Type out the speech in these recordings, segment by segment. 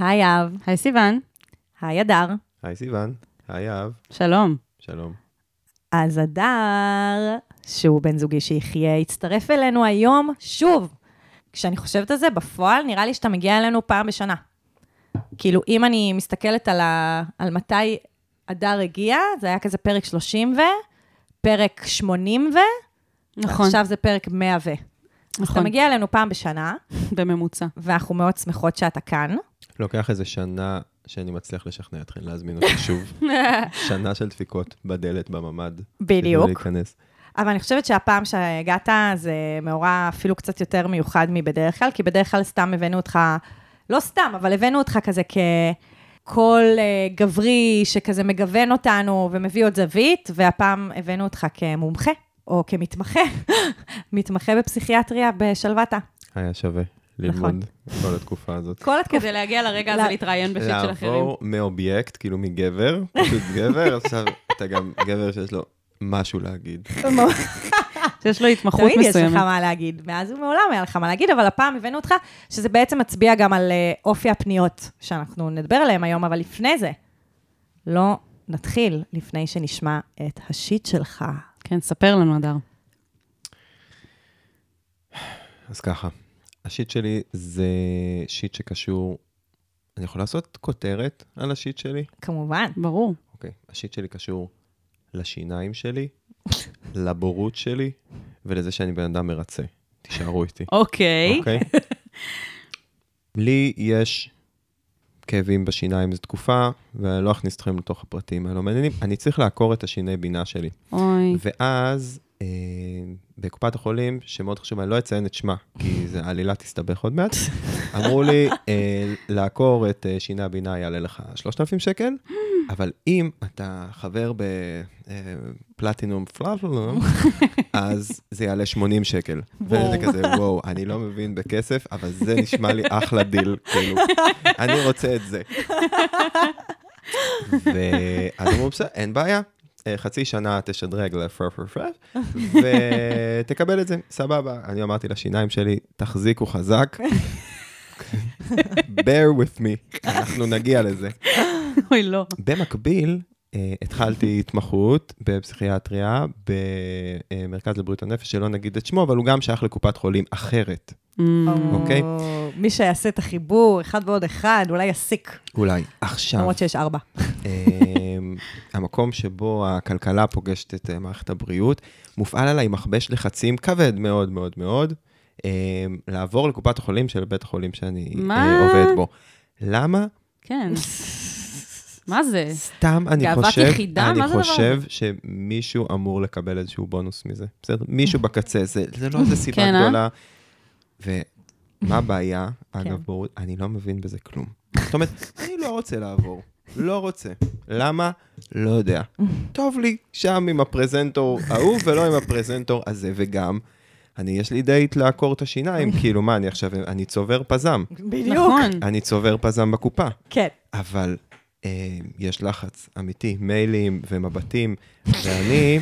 היי אב, היי סיוון, היי אדר. היי סיוון, היי אהב, שלום. שלום. אז אדר, שהוא בן זוגי שיחיה, הצטרף אלינו היום שוב. כשאני חושבת על זה, בפועל נראה לי שאתה מגיע אלינו פעם בשנה. כאילו, אם אני מסתכלת על, ה... על מתי אדר הגיע, זה היה כזה פרק 30 ו... פרק 80 ו... נכון, עכשיו זה פרק 100 ו... אז אתה נכון, מגיע אלינו פעם בשנה, בממוצע. ואנחנו מאוד שמחות שאתה כאן. לוקח איזה שנה שאני מצליח לשכנע אתכם להזמין אותי שוב. שנה של דפיקות בדלת, בממ"ד. כדי בדיוק. להיכנס. אבל אני חושבת שהפעם שהגעת זה מאורע אפילו קצת יותר מיוחד מבדרך כלל, כי בדרך כלל סתם הבאנו אותך, לא סתם, אבל הבאנו אותך כזה כקול אה, גברי שכזה מגוון אותנו ומביא עוד זווית, והפעם הבאנו אותך כמומחה, או כמתמחה, מתמחה בפסיכיאטריה בשלוותה. היה שווה ללמוד כל התקופה הזאת. כל התקופה. כדי להגיע לרגע הזה. להתראיין בשיט של אחרים. לעבור מאובייקט, כאילו מגבר, פשוט גבר, עכשיו אתה גם גבר שיש לו משהו להגיד. שיש לו התמחות תמיד יש לך מסוימת. מה להגיד, מאז ומעולם היה לך מה להגיד, אבל הפעם הבאנו אותך, שזה בעצם מצביע גם על אה, אופי הפניות שאנחנו נדבר עליהן היום, אבל לפני זה, לא נתחיל לפני שנשמע את השיט שלך. כן, ספר לנו, אדר. אז ככה, השיט שלי זה שיט שקשור... אני יכול לעשות כותרת על השיט שלי? כמובן. ברור. אוקיי, השיט שלי קשור לשיניים שלי, לבורות שלי, ולזה שאני בן אדם מרצה. תישארו איתי. אוקיי. אוקיי? לי יש כאבים בשיניים זו תקופה, ואני לא אכניס אתכם לתוך הפרטים הלא מעניינים. אני צריך לעקור את השיני בינה שלי. אוי. ואז אה, בקופת החולים, שמאוד חשוב, אני לא אציין את שמה, כי זה העלילה תסתבך עוד מעט, אמרו לי, אה, לעקור את אה, שיני הבינה יעלה לך 3,000 שקל, אבל אם אתה חבר בפלטינום פלאפלום, אז זה יעלה 80 שקל. וזה כזה, וואו, אני לא מבין בכסף, אבל זה נשמע לי אחלה דיל, כאילו, אני רוצה את זה. ואז אמרו, בסדר, אין בעיה. אה, חצי שנה תשדרג לפר פר פר, ותקבל את זה, סבבה. אני אמרתי לשיניים שלי, תחזיקו חזק, bear with me, אנחנו נגיע לזה. אוי, לא. במקביל, אה, התחלתי התמחות בפסיכיאטריה במרכז לבריאות הנפש, שלא נגיד את שמו, אבל הוא גם שייך לקופת חולים אחרת. Mm, אוקיי. או מי שיעשה את החיבור, אחד ועוד אחד, אולי יסיק, אולי. עכשיו, למרות שיש ארבע. אמ, המקום שבו הכלכלה פוגשת את אה, מערכת הבריאות, מופעל עליי מכבש לחצים כבד מאוד מאוד מאוד, אמ, לעבור לקופת החולים של בית החולים שאני? אה, עובד בו. למה? כן. מה זה? סתם אני גאוות חושב, יחידה? אני מה זה הדבר חושב שמישהו אמור לקבל איזשהו בונוס מזה. בסדר? מישהו בקצה, זה, זה לא איזה סיבה כן, אה? גדולה. ומה הבעיה? כן. אגב, בואו, אני לא מבין בזה כלום. זאת אומרת, אני לא רוצה לעבור. לא רוצה. למה? לא יודע. טוב לי שם עם הפרזנטור ההוא ולא עם הפרזנטור הזה, וגם, אני, יש לי דייט לעקור את השיניים, כאילו, מה, אני עכשיו, אני צובר פזם. בדיוק. נכון. אני צובר פזם בקופה. כן. אבל יש לחץ אמיתי, מיילים ומבטים, ואני,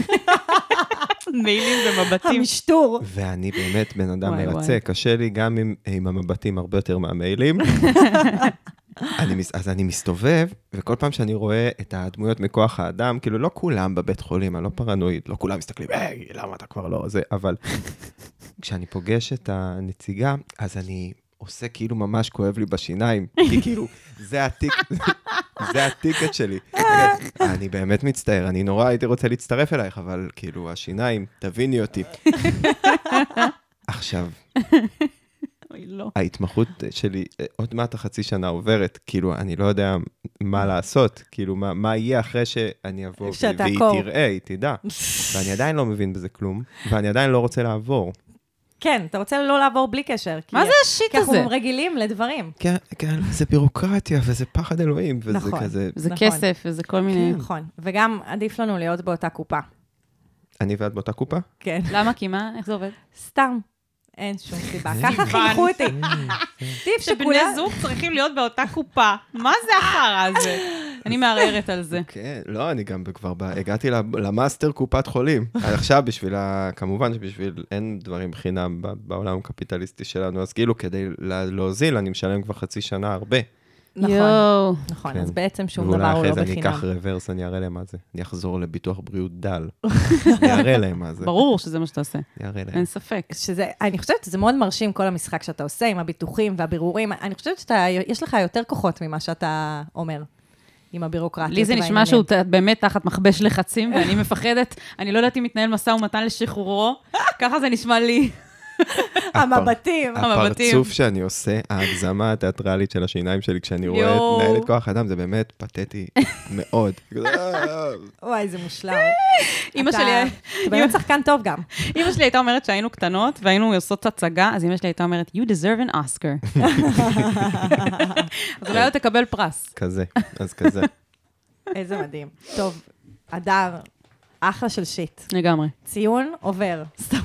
מיילים ומבטים. המשטור. ואני באמת בן אדם וואי, מרצה, וואי. קשה לי גם עם, עם המבטים הרבה יותר מהמיילים. אני, אז אני מסתובב, וכל פעם שאני רואה את הדמויות מכוח האדם, כאילו לא כולם בבית חולים, אני לא פרנואיד, לא כולם מסתכלים, היי, למה אתה כבר לא זה, אבל כשאני פוגש את הנציגה, אז אני עושה כאילו ממש כואב לי בשיניים, כי כאילו, זה הטיק, זה הטיקט שלי. אני באמת מצטער, אני נורא הייתי רוצה להצטרף אלייך, אבל כאילו, השיניים, תביני אותי. עכשיו, לא. ההתמחות שלי, אה, עוד מעט החצי שנה עוברת, כאילו, אני לא יודע מה לעשות, כאילו, מה, מה יהיה אחרי שאני אבוא, והיא. תראה, היא תדע. ואני עדיין לא מבין בזה כלום, ואני עדיין לא רוצה לעבור. כן, אתה רוצה לא לעבור בלי קשר. כי- מה זה השיט כי הזה? אנחנו רגילים לדברים. כן, כן, זה בירוקרטיה, וזה פחד אלוהים, וזה נכון. כזה... זה נכון. כסף וזה כל מיני... נכון. וגם עדיף לנו להיות באותה קופה. אני ואת באותה קופה? כן. למה? כי מה? איך זה עובד? סתם. אין שום סיבה. זה- ככה חינכו אותי. טיפ שבני. זוג צריכים להיות באותה קופה. מה זה החרא הזה? אני מערערת על זה. כן, לא, אני גם כבר הגעתי למאסטר קופת חולים. עכשיו בשביל ה... כמובן שבשביל, אין דברים חינם בעולם הקפיטליסטי שלנו, אז כאילו כדי לה- להוזיל, אני משלם כבר חצי שנה הרבה. נכון. נכון, כן. אז בעצם שום ואולי דבר הוא אחרי לא זה אני בחינם. אקח רוורס, אני אראה להם מה זה. אני אחזור לביטוח בריאות דל. אני אראה להם מה זה. ברור שזה מה שאתה עושה, אני אראה להם. אין ספק. שזה, אני חושבת שזה מאוד מרשים, כל המשחק שאתה עושה עם הביטוחים והבירורים. אני חושבת שיש לך יותר כוחות ממה שאתה אומר, עם הבירוקרטיה. לי זה נשמע שהוא באמת תחת מכבש לחצים, ואני מפחדת, אני לא יודעת אם מתנהל משא ומתן לשחרורו, ככה זה נשמע לי. המבטים. המבטים. הפרצוף שאני עושה, ההגזמה התיאטרלית של השיניים שלי כשאני רואה. את מנהלת כוח אדם, זה באמת פתטי מאוד. כזה, "אה, וואי, זה מושלם. אימא שלי, אתה באמת שחקן טוב גם. אימא שלי הייתה אומרת שהיינו קטנות והיינו עושות הצגה, אז אימא שלי הייתה אומרת, you deserve an Oscar. אז אולי לא תקבל פרס. כזה, אז כזה. איזה מדהים. טוב, הדר, אחלה של שיט. לגמרי. ציון עובר. סתם.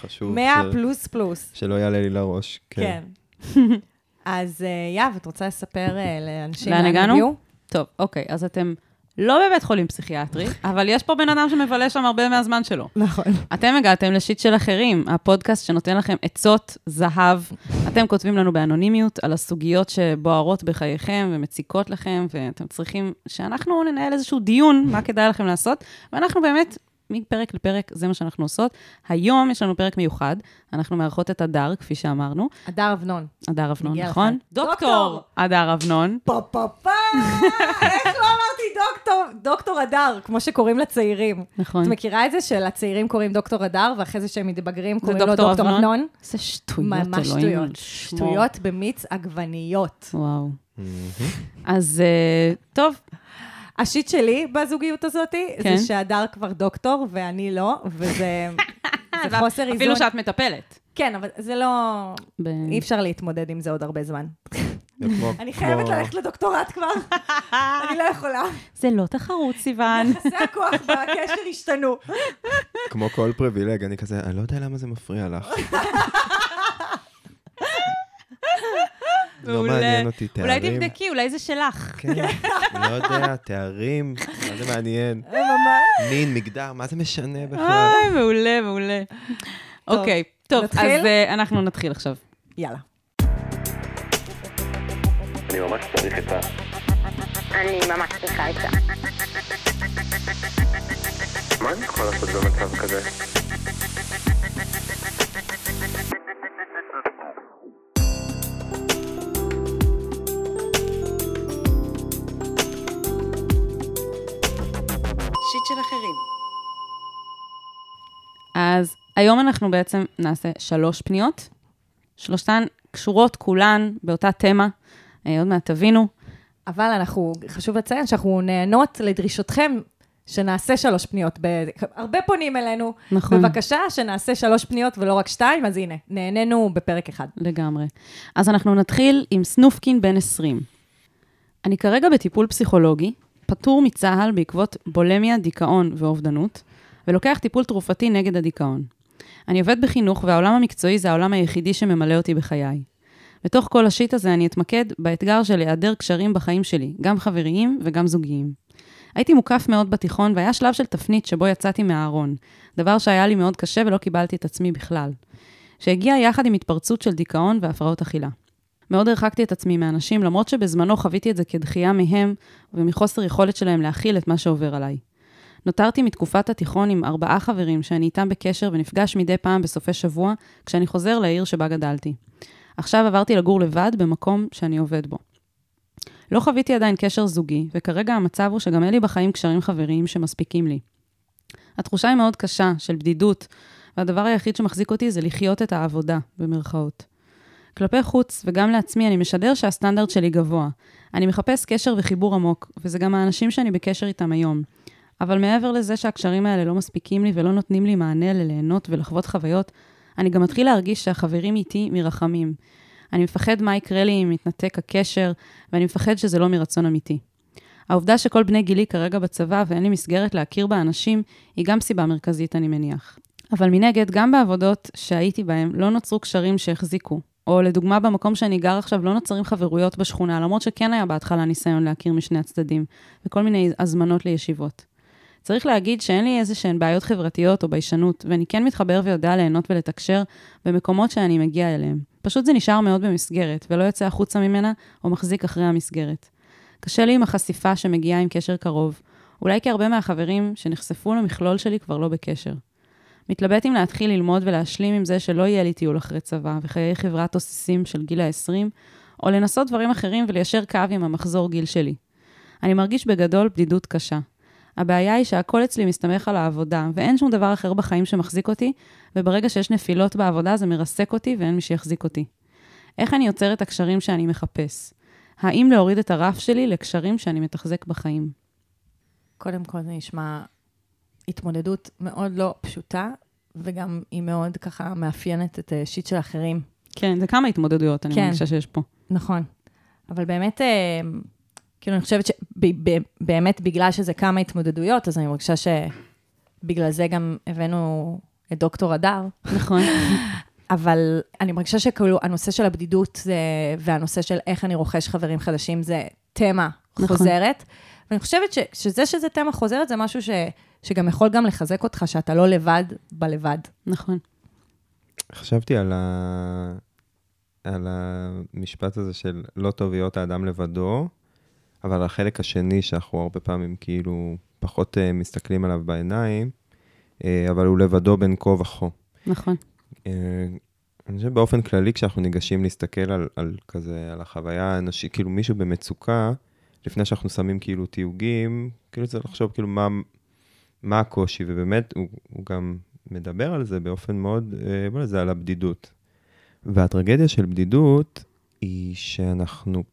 חשוב 100 ש- פלוס פלוס. שלא יעלה לי לראש. כן. אז אה, יהב, את רוצה לספר אה, לאנשים לאן הגענו? טוב, אוקיי, אז אתם לא בבית חולים פסיכיאטרי, אבל יש פה בן אדם שמבלה שם הרבה מהזמן שלו. נכון. אתם הגעתם לשיט של אחרים, הפודקאסט שנותן לכם עצות זהב. אתם כותבים לנו באנונימיות על הסוגיות שבוערות בחייכם ומציקות לכם, ואתם צריכים שאנחנו ננהל איזשהו דיון, מה כדאי לכם לעשות, ואנחנו באמת, מפרק לפרק, זה מה שאנחנו עושות. היום יש לנו פרק מיוחד, אנחנו מארחות את הדר, כפי שאמרנו, הדר אבנון. הדר אבנון, נכון? דוקטור! הדר אבנון. פה פה פה! איך לא אמרתי דוקטור? דוקטור הדר, כמו שקוראים לצעירים. נכון. את מכירה את זה שלצעירים קוראים דוקטור הדר, ואחרי זה שהם מתבגרים קוראים לו דוקטור אבנון? זה שטויות, ממש אלוהים שטויות. לשמור. שטויות במיץ עגבניות. וואו. אז אה, טוב, השיט שלי בזוגיות הזאת, כן. זה שהדר כבר דוקטור ואני לא, וזה זה חוסר איזון. אפילו שאת מטפלת. כן, אבל זה לא... ב- אי אפשר להתמודד עם זה עוד הרבה זמן. אני חייבת ללכת לדוקטורט כבר, אני לא יכולה. זה לא תחרות, סיוון. יחסי הכוח והקשר השתנו. כמו כל פריבילג, אני כזה, אני לא יודע למה זה מפריע לך. לא. מעניין אותי תארים. אולי תבדקי, אולי זה שלך. כן, לא יודע, תארים, מה זה מעניין? ממש. מין, מגדר, מה זה משנה בכלל? איי, מעולה, מעולה. אוקיי, טוב, אז? אה, אנחנו נתחיל עכשיו. יאללה. אני ממש צריך את ה... אני ממש צריכה את זה. מה אני יכול לעשות במצב כזה? שיט של אחרים. אז היום אנחנו בעצם נעשה שלוש פניות. שלושתן קשורות כולן באותה תמה. אה, עוד מעט תבינו. אבל אנחנו, חשוב לציין שאנחנו נהנות לדרישותכם שנעשה שלוש פניות. ב... הרבה פונים אלינו, נכון. בבקשה שנעשה שלוש פניות ולא רק שתיים, אז הנה, נהנינו בפרק אחד. לגמרי. אז אנחנו נתחיל עם סנופקין בן 20. אני כרגע בטיפול פסיכולוגי, פטור מצה"ל בעקבות בולמיה, דיכאון ואובדנות, ולוקח טיפול תרופתי נגד הדיכאון. אני עובד בחינוך, והעולם המקצועי זה העולם היחידי שממלא אותי בחיי. בתוך כל השיט הזה אני אתמקד באתגר של היעדר קשרים בחיים שלי, גם חבריים וגם זוגיים. הייתי מוקף מאוד בתיכון, והיה שלב של תפנית שבו יצאתי מהארון, דבר שהיה לי מאוד קשה ולא קיבלתי את עצמי בכלל. שהגיע יחד עם התפרצות של דיכאון והפרעות אכילה. מאוד הרחקתי את עצמי מאנשים, למרות שבזמנו חוויתי את זה כדחייה מהם ומחוסר יכולת שלהם להכיל את מה שעובר עליי. נותרתי מתקופת התיכון עם ארבעה חברים שאני איתם בקשר ונפגש מדי פעם בסופי שבוע כשאני חוזר לעיר שבה גדלתי. עכשיו עברתי לגור לבד במקום שאני עובד בו. לא חוויתי עדיין קשר זוגי, וכרגע המצב הוא שגם אין לי בחיים קשרים חבריים שמספיקים לי. התחושה היא מאוד קשה, של בדידות, והדבר היחיד שמחזיק אותי זה לחיות את העבודה, במרכאות. כלפי חוץ, וגם לעצמי, אני משדר שהסטנדרט שלי גבוה. אני מחפש קשר וחיבור עמוק, וזה גם האנשים שאני בקשר איתם היום. אבל מעבר לזה שהקשרים האלה לא מספיקים לי ולא נותנים לי מענה לליהנות ולחוות חוויות, אני גם מתחיל להרגיש שהחברים איתי מרחמים. אני מפחד מה יקרה לי אם יתנתק הקשר, ואני מפחד שזה לא מרצון אמיתי. העובדה שכל בני גילי כרגע בצבא ואין לי מסגרת להכיר באנשים, היא גם סיבה מרכזית, אני מניח. אבל מנגד, גם בעבודות שהייתי בהן לא נוצרו קשרים שהחזיקו. או לדוגמה, במקום שאני גר עכשיו לא נוצרים חברויות בשכונה, למרות שכן היה בהתחלה ניסיון להכיר משני הצדדים, וכל מיני הזמנות לישיבות. צריך להגיד שאין לי איזה שהן בעיות חברתיות או ביישנות, ואני כן מתחבר ויודע ליהנות ולתקשר במקומות שאני מגיע אליהם. פשוט זה נשאר מאוד במסגרת, ולא יוצא החוצה ממנה או מחזיק אחרי המסגרת. קשה לי עם החשיפה שמגיעה עם קשר קרוב, אולי כי הרבה מהחברים שנחשפו למכלול שלי כבר לא בקשר. מתלבט אם להתחיל ללמוד ולהשלים עם זה שלא יהיה לי טיול אחרי צבא וחיי חברה תוססים של גיל ה-20, או לנסות דברים אחרים וליישר קו עם המחזור גיל שלי. אני מרגיש בגדול בדידות קשה. הבעיה היא שהכל אצלי מסתמך על העבודה, ואין שום דבר אחר בחיים שמחזיק אותי, וברגע שיש נפילות בעבודה זה מרסק אותי ואין מי שיחזיק אותי. איך אני יוצר את הקשרים שאני מחפש? האם להוריד את הרף שלי לקשרים שאני מתחזק בחיים? קודם כל זה נשמע התמודדות מאוד לא פשוטה, וגם היא מאוד ככה מאפיינת את השיט של אחרים. כן, זה כמה התמודדויות, אני כן. מרגישה שיש פה. נכון. אבל באמת, אה, כאילו, אני חושבת שבאמת בגלל שזה כמה התמודדויות, אז אני מרגישה שבגלל זה גם הבאנו את דוקטור הדר. נכון. אבל אני מרגישה שכאילו הנושא של הבדידות זה, והנושא של איך אני רוכש חברים חדשים זה תמה נכון. חוזרת. ואני חושבת ש, שזה שזה תמה חוזרת זה משהו ש, שגם יכול גם לחזק אותך, שאתה לא לבד בלבד. נכון. חשבתי על, ה... על המשפט הזה של לא טוב להיות האדם לבדו, אבל החלק השני, שאנחנו הרבה פעמים כאילו פחות uh, מסתכלים עליו בעיניים, uh, אבל הוא לבדו בין כה וכה. נכון. אה, אני חושב באופן כללי, כשאנחנו ניגשים להסתכל על, על כזה, על החוויה האנושית, כאילו מישהו במצוקה, לפני שאנחנו שמים כאילו תיוגים, כאילו צריך לחשוב כאילו מה, מה הקושי, ובאמת הוא, הוא גם מדבר על זה באופן מאוד, אה, בוא נזה, על הבדידות. והטרגדיה של בדידות היא שאנחנו,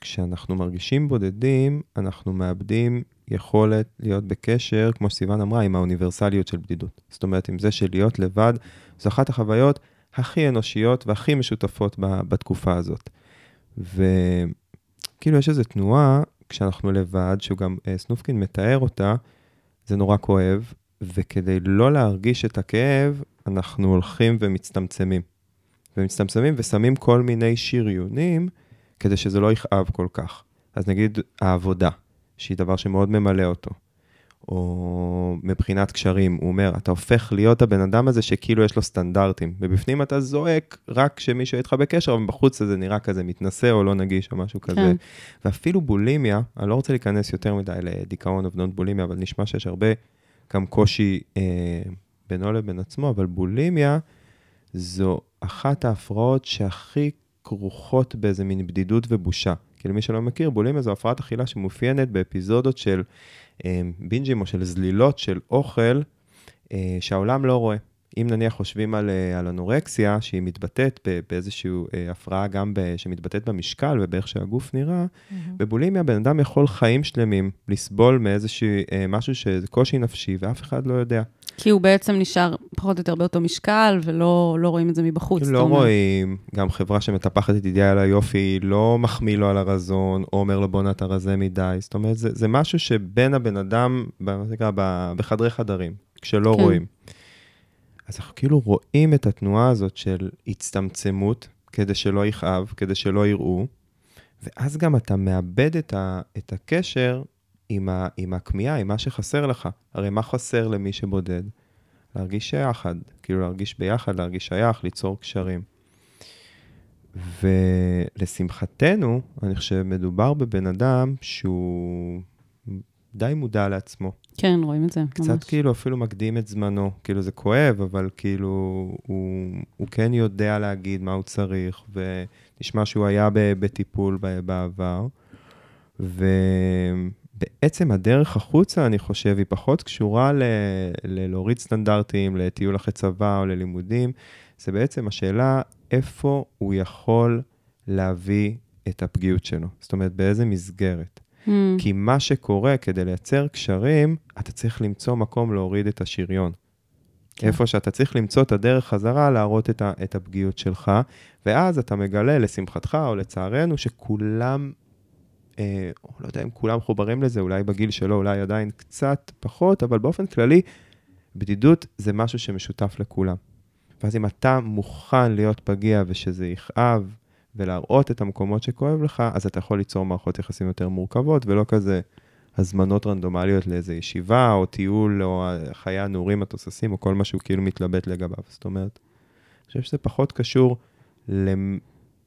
כשאנחנו מרגישים בודדים, אנחנו מאבדים יכולת להיות בקשר, כמו שסיוון אמרה, עם האוניברסליות של בדידות. זאת אומרת, עם זה של להיות לבד, זו אחת החוויות הכי אנושיות והכי משותפות בתקופה הזאת. וכאילו יש איזו תנועה, כשאנחנו לבד, שהוא גם אה, סנופקין מתאר אותה, זה נורא כואב, וכדי לא להרגיש את הכאב, אנחנו הולכים ומצטמצמים. ומצטמצמים ושמים כל מיני שריונים, כדי שזה לא יכאב כל כך. אז נגיד העבודה, שהיא דבר שמאוד ממלא אותו. או מבחינת קשרים, הוא אומר, אתה הופך להיות הבן אדם הזה שכאילו יש לו סטנדרטים, ובפנים אתה זועק רק כשמישהו איתך בקשר, אבל בחוץ זה נראה כזה מתנשא או לא נגיש או משהו כזה. כן. ואפילו בולימיה, אני לא רוצה להיכנס יותר מדי לדיכאון אובדנות בולימיה, אבל נשמע שיש הרבה גם קושי אה, בינו לבין עצמו, אבל בולימיה זו אחת ההפרעות שהכי כרוכות באיזה מין בדידות ובושה. כי למי שלא מכיר, בולימיה זו הפרעת אכילה שמאופיינת באפיזודות של בינג'ים או של זלילות של אוכל אה, שהעולם לא רואה. אם נניח חושבים על, אה, על אנורקסיה, שהיא מתבטאת באיזושהי אה, הפרעה גם ב- שמתבטאת במשקל ובאיך שהגוף נראה, בבולימיה בן אדם יכול חיים שלמים לסבול מאיזשהו אה, משהו שזה קושי נפשי, ואף אחד לא יודע. כי הוא בעצם נשאר פחות או יותר באותו משקל, ולא לא רואים את זה מבחוץ. לא. רואים, גם חברה שמטפחת את אידיאל היופי, לא מחמיא לו על הרזון, או אומר לו בואנה אתה רזה מדי. זאת אומרת, זה, זה משהו שבין הבן אדם, מה זה נקרא, ב- בחדרי חדרים, כשלא כן. רואים. אז אנחנו כאילו רואים את התנועה הזאת של הצטמצמות, כדי שלא יכאב, כדי שלא יראו, ואז גם אתה מאבד את, ה, את הקשר עם, ה, עם הכמיהה, עם מה שחסר לך. הרי מה חסר למי שבודד? להרגיש יחד, כאילו להרגיש ביחד, להרגיש שייך, ליצור קשרים. ולשמחתנו, אני חושב, מדובר בבן אדם שהוא די מודע לעצמו. כן, רואים את זה, ממש. קצת כאילו אפילו מקדים את זמנו. כאילו זה כואב, אבל כאילו הוא, הוא כן יודע להגיד מה הוא צריך, ונשמע שהוא היה בטיפול בעבר. ובעצם הדרך החוצה, אני חושב, היא פחות קשורה ל- ללהוריד סטנדרטים, לטיול אחרי צבא או ללימודים. זה בעצם השאלה איפה הוא יכול להביא את הפגיעות שלו. זאת אומרת, באיזה מסגרת. Mm, כי מה שקורה כדי לייצר קשרים, אתה צריך למצוא מקום להוריד את השריון. כן. איפה שאתה צריך למצוא את הדרך חזרה להראות את, ה, את הפגיעות שלך, ואז אתה מגלה, לשמחתך או לצערנו, שכולם, אה, לא יודע אם כולם מחוברים לזה, אולי בגיל שלו, אולי עדיין קצת פחות, אבל באופן כללי, בדידות זה משהו שמשותף לכולם. ואז אם אתה מוכן להיות פגיע ושזה יכאב, ולהראות את המקומות שכואב לך, אז אתה יכול ליצור מערכות יחסים יותר מורכבות, ולא כזה הזמנות רנדומליות לאיזו ישיבה, או טיול, או חיי הנעורים, התוססים, או כל מה שהוא כאילו מתלבט לגביו. זאת אומרת, אני חושב שזה פחות קשור.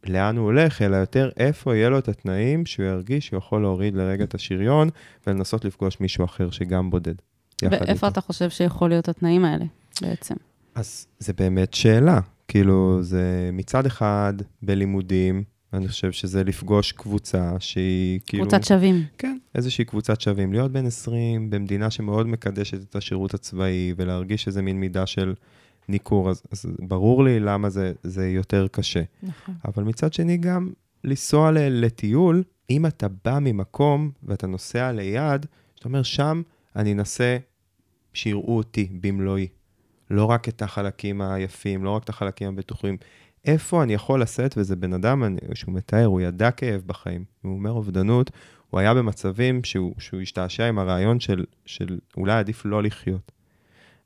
לאן הוא הולך, אלא יותר איפה יהיה לו את התנאים שהוא ירגיש שהוא יכול להוריד לרגע את השריון ולנסות לפגוש מישהו אחר שגם בודד. ואיפה איתו. אתה חושב שיכול להיות התנאים האלה, בעצם? אז זה באמת שאלה. כאילו, זה מצד אחד בלימודים, אני חושב שזה לפגוש קבוצה שהיא כאילו... קבוצת שווים. כן, איזושהי קבוצת שווים. להיות בן 20 במדינה שמאוד מקדשת את השירות הצבאי, ולהרגיש איזה מין מידה של ניכור, אז, אז ברור לי למה זה, זה יותר קשה. נכון. אבל מצד שני גם לנסוע לטיול, אם אתה בא ממקום ואתה נוסע ליד, זאת אומרת, שם אני אנסה שיראו אותי במלואי. לא רק את החלקים היפים, לא רק את החלקים הבטוחים. איפה אני יכול לשאת, וזה בן אדם אני, שהוא מתאר, הוא ידע כאב בחיים. הוא אומר אובדנות, הוא היה במצבים שהוא, שהוא השתעשע עם הרעיון של, של אולי עדיף לא לחיות.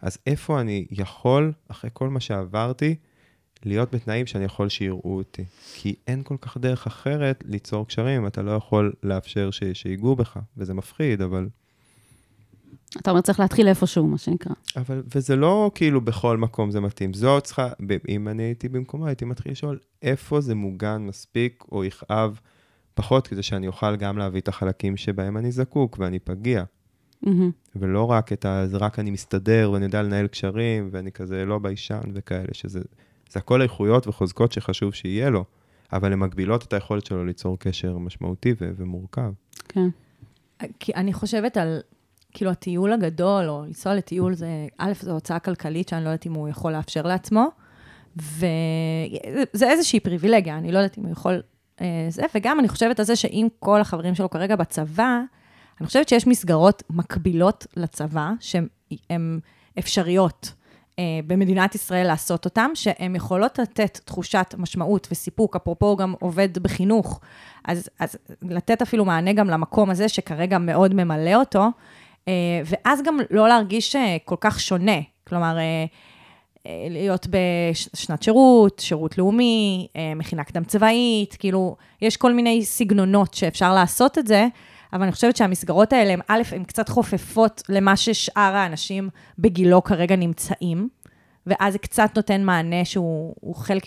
אז איפה אני יכול, אחרי כל מה שעברתי, להיות בתנאים שאני יכול שיראו אותי. כי אין כל כך דרך אחרת ליצור קשרים, אתה לא יכול לאפשר ש, שיגעו בך, וזה מפחיד, אבל... אתה אומר, צריך להתחיל איפשהו, מה שנקרא. אבל, וזה לא כאילו בכל מקום זה מתאים. זו צריכה, אם אני הייתי במקומה, הייתי מתחיל לשאול איפה זה מוגן מספיק, או יכאב פחות, כדי שאני אוכל גם להביא את החלקים שבהם אני זקוק ואני פגיע. מהמם. ולא רק את ה... זה רק אני מסתדר ואני יודע לנהל קשרים, ואני כזה לא ביישן וכאלה, שזה... זה הכל איכויות וחוזקות שחשוב שיהיה לו, אבל הן מגבילות את היכולת שלו ליצור קשר משמעותי ו- ומורכב. כן. כי אני חושבת על, כאילו, הטיול הגדול, או לנסוע לטיול, זה, א', זו הוצאה כלכלית שאני לא יודעת אם הוא יכול לאפשר לעצמו, וזה איזושהי פריבילגיה, אני לא יודעת אם הוא יכול... אה, זה, וגם אני חושבת על זה שאם כל החברים שלו כרגע בצבא, אני חושבת שיש מסגרות מקבילות לצבא, שהן אפשריות אה, במדינת ישראל לעשות אותן, שהן יכולות לתת תחושת משמעות וסיפוק, אפרופו גם עובד בחינוך, אז, אז לתת אפילו מענה גם למקום הזה שכרגע מאוד ממלא אותו, אה, ואז גם לא להרגיש אה, כל כך שונה. כלומר, אה, אה, להיות בשנת שירות, שירות לאומי, אה, מכינה קדם צבאית, כאילו, יש כל מיני סגנונות שאפשר לעשות את זה, אבל אני חושבת שהמסגרות האלה, הן א', הן קצת חופפות למה ששאר האנשים בגילו כרגע נמצאים, ואז זה קצת נותן מענה שהוא הוא חלק,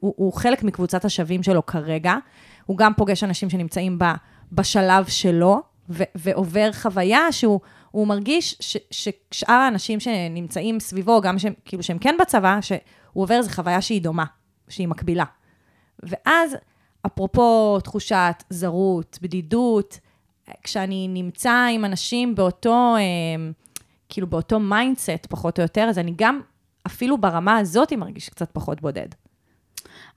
הוא, הוא חלק מקבוצת השווים שלו כרגע. הוא גם פוגש אנשים שנמצאים ב, בשלב שלו, ו, ועובר חוויה שהוא הוא מרגיש ש, ששאר האנשים שנמצאים סביבו, גם שהם, כאילו שהם כן בצבא, שהוא עובר איזו חוויה שהיא דומה, שהיא מקבילה. ואז, אפרופו תחושת זרות, בדידות, כשאני נמצא עם אנשים באותו, אה, כאילו באותו mindset, פחות או יותר, אז אני גם, אפילו ברמה הזאת, מרגיש קצת פחות בודד.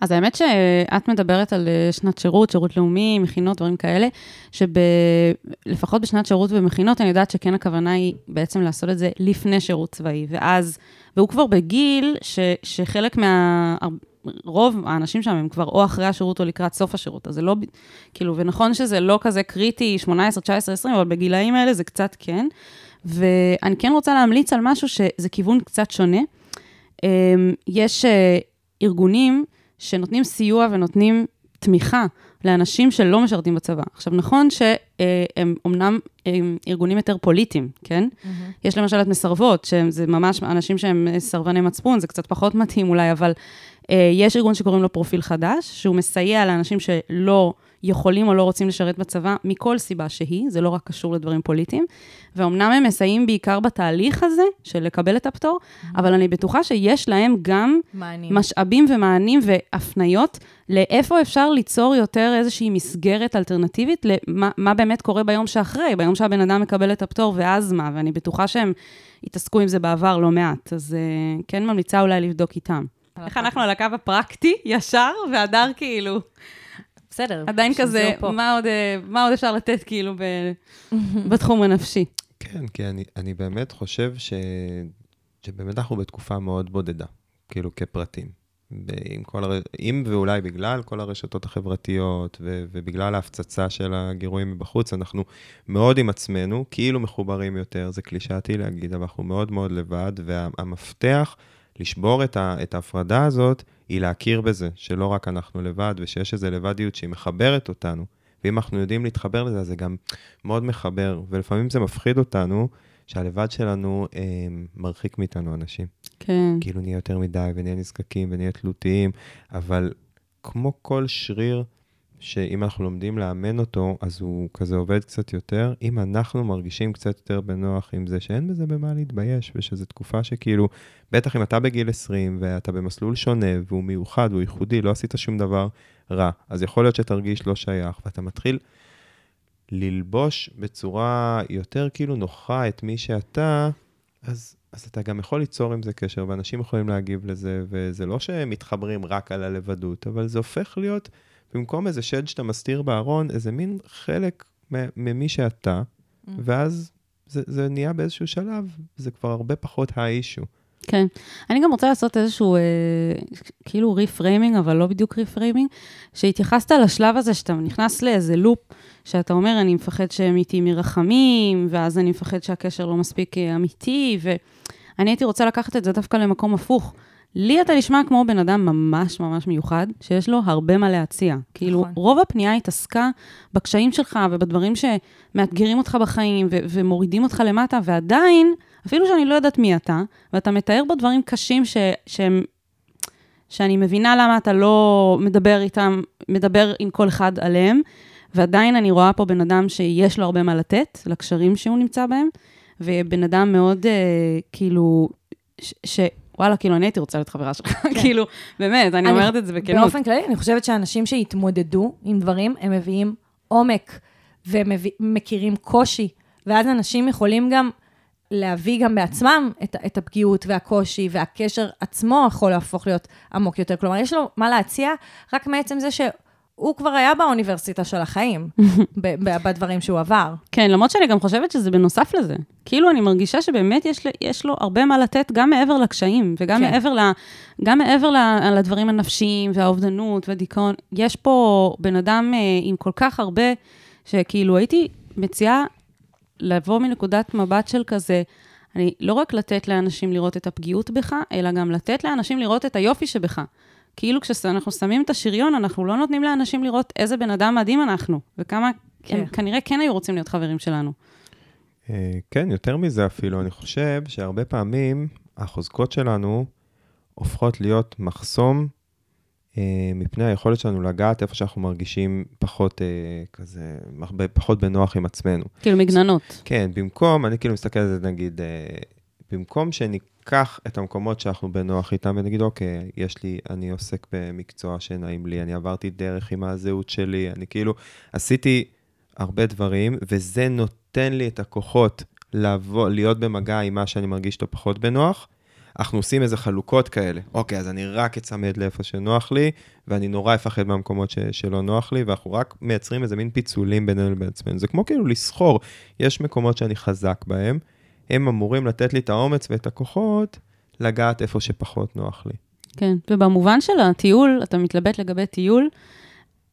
אז האמת שאת מדברת על אה, שנת שירות, שירות לאומי, מכינות, דברים כאלה, שלפחות בשנת שירות ומכינות, אני יודעת שכן הכוונה היא בעצם לעשות את זה לפני שירות צבאי. ואז, והוא כבר בגיל ש, שחלק מה... רוב האנשים שם הם כבר או אחרי השירות או לקראת סוף השירות, אז זה לא, כאילו, ונכון שזה לא כזה קריטי, 18, 19, 20, אבל בגילאים האלה זה קצת כן. ואני כן רוצה להמליץ על משהו שזה כיוון קצת שונה. אמ, יש אה, ארגונים שנותנים סיוע ונותנים תמיכה לאנשים שלא משרתים בצבא. עכשיו, נכון שהם אומנם הם ארגונים יותר פוליטיים, כן? Mm-hmm. יש למשל את מסרבות, שזה ממש אנשים שהם סרבני מצפון, זה קצת פחות מתאים אולי, אבל אה, יש ארגון שקוראים לו פרופיל חדש, שהוא מסייע לאנשים שלא יכולים או לא רוצים לשרת בצבא, מכל סיבה שהיא, זה לא רק קשור לדברים פוליטיים. ואומנם הם מסייעים בעיקר בתהליך הזה של לקבל את הפטור, mm-hmm. אבל אני בטוחה שיש להם גם מענים. משאבים ומענים והפניות לאיפה אפשר ליצור יותר איזושהי מסגרת אלטרנטיבית למה מה באמת קורה ביום שאחרי, ביום שהבן אדם מקבל את הפטור ואז מה, ואני בטוחה שהם התעסקו עם זה בעבר לא מעט, אז uh, כן ממליצה אולי לבדוק איתם. איך אנחנו על הקו הפרקטי, ישר, והדר כאילו, בסדר. עדיין כזה. מה עוד, אה, מה עוד אפשר לתת כאילו ב, בתחום הנפשי? כן, כי אני, אני באמת חושב ש, שבאמת אנחנו בתקופה מאוד בודדה, כאילו כפרטים. עם כל הר... אם ואולי בגלל כל הרשתות החברתיות ו... ובגלל ההפצצה של הגירויים מבחוץ, אנחנו מאוד עם עצמנו, כאילו מחוברים יותר, זה קלישאתי להגיד, אבל אנחנו מאוד מאוד לבד, והמפתח לשבור את, ה... את ההפרדה הזאת, היא להכיר בזה, שלא רק אנחנו לבד, ושיש איזו לבדיות שהיא מחברת אותנו, ואם אנחנו יודעים להתחבר לזה, אז זה גם מאוד מחבר, ולפעמים זה מפחיד אותנו, שהלבד שלנו אה, מרחיק מאיתנו אנשים. כן. כאילו נהיה יותר מדי, ונהיה נזקקים, ונהיה תלותיים, אבל כמו כל שריר, שאם אנחנו לומדים לאמן אותו, אז הוא כזה עובד קצת יותר. אם אנחנו מרגישים קצת יותר בנוח עם זה, שאין בזה במה להתבייש, ושזו תקופה שכאילו, בטח אם אתה בגיל 20, ואתה במסלול שונה, והוא מיוחד, והוא ייחודי, לא עשית שום דבר רע, אז יכול להיות שתרגיש לא שייך, ואתה מתחיל ללבוש בצורה יותר כאילו נוחה את מי שאתה, אז, אז אתה גם יכול ליצור עם זה קשר, ואנשים יכולים להגיב לזה, וזה לא שהם מתחברים רק על הלבדות, אבל זה הופך להיות, במקום איזה שד שאתה מסתיר בארון, איזה מין חלק ממי שאתה, ואז זה, זה נהיה באיזשהו שלב, זה כבר הרבה פחות ה issue. כן. אני גם רוצה לעשות איזשהו, אה, כאילו reframing, אבל לא בדיוק reframing, שהתייחסת לשלב הזה שאתה נכנס לאיזה לופ, שאתה אומר, אני מפחד שהם איתי מרחמים, ואז אני מפחד שהקשר לא מספיק אה, אמיתי, ואני הייתי רוצה לקחת את זה דווקא למקום הפוך. לי אתה נשמע כמו בן אדם ממש ממש מיוחד, שיש לו הרבה מה להציע. כאילו, נכון. רוב הפנייה התעסקה בקשיים שלך ובדברים שמאתגרים אותך בחיים ו- ומורידים אותך למטה, ועדיין, אפילו שאני לא יודעת מי אתה, ואתה מתאר בו דברים קשים ש- שהם... שאני מבינה למה אתה לא מדבר איתם, מדבר עם כל אחד עליהם, ועדיין אני רואה פה בן אדם שיש לו הרבה מה לתת לקשרים שהוא נמצא בהם, ובן אדם מאוד, אה, כאילו, ש... ש- וואלה, כאילו, אני הייתי רוצה להיות חברה שלך, כאילו, באמת, אני אני- אומרת את זה בכנות. באופן כללי, אני חושבת שאנשים שהתמודדו עם דברים, הם מביאים עומק, והם מביא- מכירים קושי, ואז אנשים יכולים גם להביא גם בעצמם את, את הפגיעות והקושי, והקשר עצמו יכול להפוך להיות עמוק יותר. כלומר, יש לו מה להציע רק מעצם זה שהוא כבר היה באוניברסיטה של החיים, ב- ב- בדברים שהוא עבר. כן, למרות שאני גם חושבת שזה בנוסף לזה. כאילו, אני מרגישה שבאמת יש, יש לו הרבה מה לתת, גם מעבר לקשיים, וגם כן. מעבר, ל, גם מעבר ל, לדברים הנפשיים, והאובדנות, והדיכאון. יש פה בן אדם אה, עם כל כך הרבה, שכאילו הייתי מציעה לבוא מנקודת מבט של כזה, אני לא רק לתת לאנשים לראות את הפגיעות בך, אלא גם לתת לאנשים לראות את היופי שבך. כאילו כשאנחנו שמים את השריון, אנחנו לא נותנים לאנשים לראות איזה בן אדם מדהים אנחנו, וכמה כן. הם כנראה כן היו רוצים להיות חברים שלנו. אה, כן, יותר מזה אפילו, אני חושב שהרבה פעמים החוזקות שלנו הופכות להיות מחסום מפני היכולת שלנו לגעת איפה שאנחנו מרגישים פחות אה, כזה, פחות בנוח עם עצמנו. כאילו מגננות. כן, במקום, אני כאילו מסתכל על זה, נגיד, אה, במקום שניקח את המקומות שאנחנו בנוח איתם ונגיד, אוקיי, יש לי, אני עוסק במקצוע שנעים לי, אני עברתי דרך עם הזהות שלי, אני כאילו עשיתי הרבה דברים, וזה נותן לי את הכוחות לבוא, להיות במגע עם מה שאני מרגיש אותו פחות בנוח. אנחנו עושים איזה חלוקות כאלה. אוקיי, אז אני רק אצמד לאיפה שנוח לי, ואני נורא אפחד מהמקומות ש, שלא נוח לי, ואנחנו רק מייצרים איזה מין פיצולים בינינו לבין עצמנו. זה כמו כאילו לסחור. יש מקומות שאני חזק בהם, הם אמורים לתת לי את האומץ ואת הכוחות לגעת איפה שפחות נוח לי. כן, ובמובן של הטיול, אתה מתלבט לגבי טיול,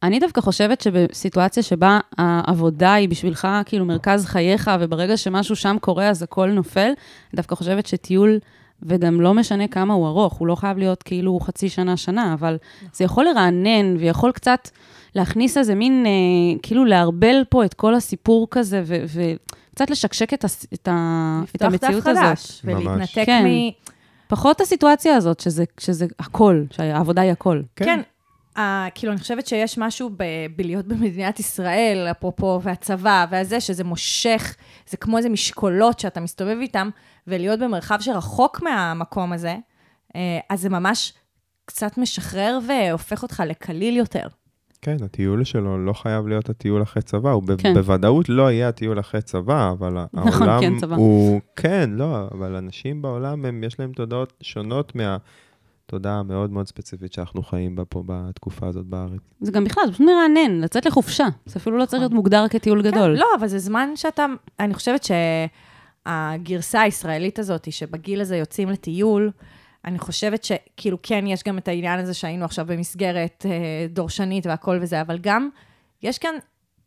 אני דווקא חושבת שבסיטואציה שבה העבודה היא בשבילך כאילו מרכז חייך, וברגע שמשהו שם קורה אז הכל נופל, אני דווקא חושבת שטיול, וגם לא משנה כמה הוא ארוך, הוא לא חייב להיות כאילו חצי שנה, שנה, אבל זה יכול לרענן ויכול קצת להכניס איזה מין, אה, כאילו לערבל פה את כל הסיפור כזה, ו- וקצת לשקשק את, הס- את, ה- את לפתוח המציאות דף הזאת. חדש, ממש. ולהתנתק כן. מ... פחות הסיטואציה הזאת, שזה, שזה הכל, שהעבודה היא הכל. כן. כן. Uh, כאילו, אני חושבת שיש משהו ב- בלהיות במדינת ישראל, אפרופו, והצבא, והזה, שזה מושך, זה כמו איזה משקולות שאתה מסתובב איתם, ולהיות במרחב שרחוק מהמקום הזה, uh, אז זה ממש קצת משחרר והופך אותך לקליל יותר. כן, הטיול שלו לא חייב להיות הטיול אחרי צבא, הוא ב- כן. בוודאות לא יהיה הטיול אחרי צבא, אבל נכון, העולם כן, צבא. הוא... כן, לא, אבל אנשים בעולם, הם, יש להם תודעות שונות מהתודעה המאוד מאוד ספציפית שאנחנו חיים בה פה בתקופה הזאת בארץ. זה גם בכלל, זה פשוט מרענן, לצאת לחופשה. זה אפילו לא צריך להיות מוגדר כטיול גדול. כן, לא, אבל זה זמן שאתה, אני חושבת שהגרסה הישראלית הזאת, שבגיל הזה יוצאים לטיול, אני חושבת שכאילו כן, יש גם את העניין הזה שהיינו עכשיו במסגרת אה, דורשנית והכל וזה, אבל גם יש כאן,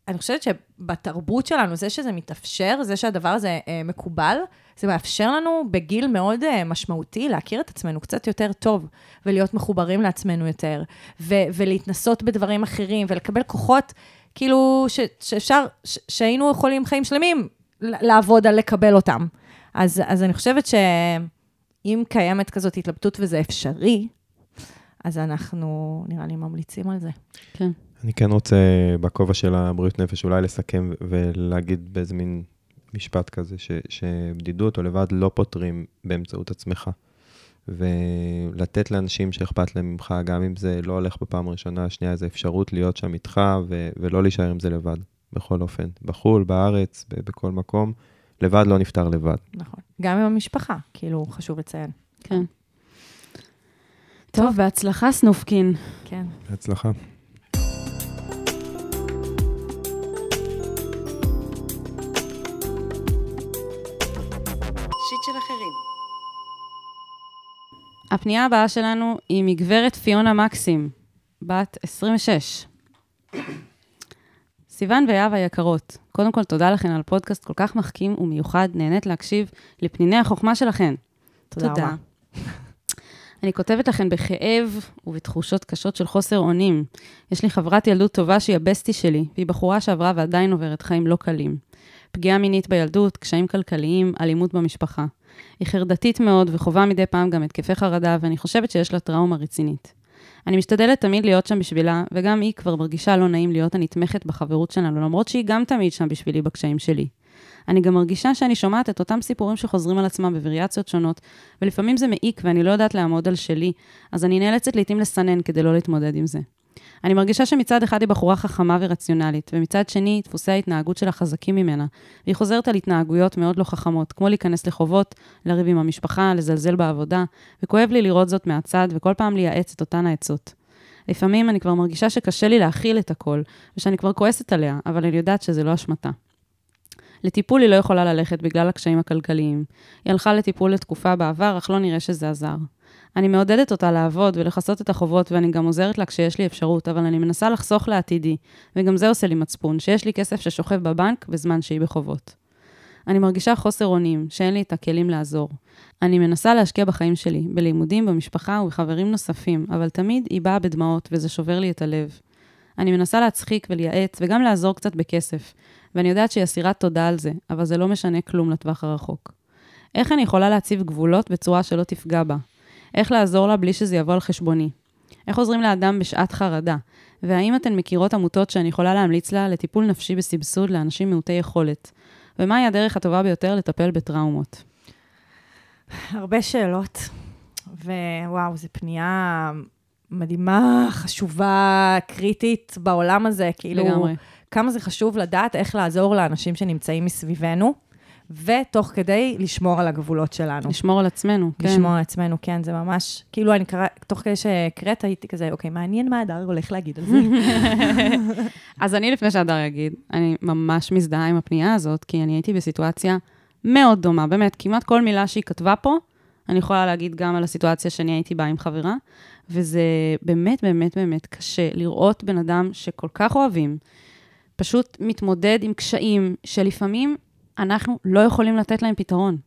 אני חושבת שבתרבות שלנו, זה שזה מתאפשר, זה שהדבר הזה אה, מקובל, זה מאפשר לנו בגיל מאוד אה, משמעותי להכיר את עצמנו קצת יותר טוב, ולהיות מחוברים לעצמנו יותר, ו- ולהתנסות בדברים אחרים, ולקבל כוחות, כאילו, ש, שאפשר, ש, שהיינו יכולים חיים שלמים לעבוד על לקבל אותם. אז, אז אני חושבת שאם קיימת כזאת התלבטות וזה אפשרי, אז אנחנו, נראה לי, ממליצים על זה. כן. אני כן רוצה, בכובע של הבריאות נפש, אולי לסכם ולהגיד באיזה מין משפט כזה, ש, שבדידות או לבד לא פותרים באמצעות עצמך. ולתת לאנשים שאכפת להם ממך, גם אם זה לא הולך בפעם הראשונה, השנייה, איזו אפשרות להיות שם איתך ו- ולא להישאר עם זה לבד, בכל אופן. בחו"ל, בארץ, ב- בכל מקום, לבד לא נפתר לבד. נכון. גם עם המשפחה, כאילו, חשוב לציין. כן. טוב, בהצלחה, סנופקין. כן. בהצלחה. הפנייה הבאה שלנו היא מגברת פיונה מקסים, בת 26. סיוון ויהב היקרות, קודם כל תודה לכן על פודקאסט כל כך מחכים ומיוחד, נהנית להקשיב לפניני החוכמה שלכן. תודה רבה. אני כותבת לכן בכאב ובתחושות קשות של חוסר אונים. יש לי חברת ילדות טובה שהיא הבסטי שלי, והיא בחורה שעברה ועדיין עוברת חיים לא קלים. פגיעה מינית בילדות, קשיים כלכליים, אלימות במשפחה. היא חרדתית מאוד וחווה מדי פעם גם התקפי חרדה, ואני חושבת שיש לה טראומה רצינית. אני משתדלת תמיד להיות שם בשבילה, וגם היא כבר מרגישה לא נעים להיות הנתמכת בחברות שלנו, למרות שהיא גם תמיד שם בשבילי בקשיים שלי. אני גם מרגישה שאני שומעת את אותם סיפורים שחוזרים על עצמם בווריאציות שונות, ולפעמים זה מעיק ואני לא יודעת לעמוד על שלי, אז אני נאלצת לעתים לסנן כדי לא להתמודד עם זה. אני מרגישה שמצד אחד היא בחורה חכמה ורציונלית, ומצד שני, דפוסי ההתנהגות שלה חזקים ממנה, והיא חוזרת על התנהגויות מאוד לא חכמות, כמו להיכנס לחובות, לריב עם המשפחה, לזלזל בעבודה, וכואב לי לראות זאת מהצד, וכל פעם לייעץ את אותן העצות. לפעמים אני כבר מרגישה שקשה לי להכיל את הכל, ושאני כבר כועסת עליה, אבל אני יודעת שזה לא אשמתה. לטיפול היא לא יכולה ללכת בגלל הקשיים הכלכליים. היא הלכה לטיפול לתקופה בעבר, אך לא נראה שזה עזר. אני מעודדת אותה לעבוד ולכסות את החובות, ואני גם עוזרת לה כשיש לי אפשרות, אבל אני מנסה לחסוך לעתידי, וגם זה עושה לי מצפון, שיש לי כסף ששוכב בבנק בזמן שהיא בחובות. אני מרגישה חוסר אונים, שאין לי את הכלים לעזור. אני מנסה להשקיע בחיים שלי, בלימודים, במשפחה ובחברים נוספים, אבל תמיד היא באה בדמעות, וזה שובר לי את הלב. אני מנסה להצחיק ולייעץ, וגם לעזור קצת בכסף, ואני יודעת שהיא אסירת תודה על זה, אבל זה לא משנה כלום לטווח הרחוק. איך אני יכולה להציב גבולות בצורה שלא תפגע בה? איך לעזור לה בלי שזה יבוא על חשבוני? איך עוזרים לאדם בשעת חרדה? והאם אתן מכירות עמותות שאני יכולה להמליץ לה לטיפול נפשי בסבסוד לאנשים מעוטי יכולת? ומהי הדרך הטובה ביותר לטפל בטראומות? הרבה שאלות, ווואו, זו פנייה מדהימה, חשובה, קריטית בעולם הזה. כאילו, לגמרי. כמה זה חשוב לדעת איך לעזור לאנשים שנמצאים מסביבנו, ותוך כדי לשמור על הגבולות שלנו. לשמור על עצמנו, כן. לשמור על עצמנו, כן, זה ממש, כאילו, אני קרא, תוך כדי שהקראת, הייתי כזה, אוקיי, מעניין מה הדר הולך להגיד על זה. אז אני, לפני שהדר יגיד, אני ממש מזדהה עם הפנייה הזאת, כי אני הייתי בסיטואציה מאוד דומה, באמת, כמעט כל מילה שהיא כתבה פה, אני יכולה להגיד גם על הסיטואציה שאני הייתי בה עם חברה, וזה באמת, באמת, באמת קשה לראות בן אדם שכל כך אוהבים, פשוט מתמודד עם קשיים שלפעמים אנחנו לא יכולים לתת להם פתרון.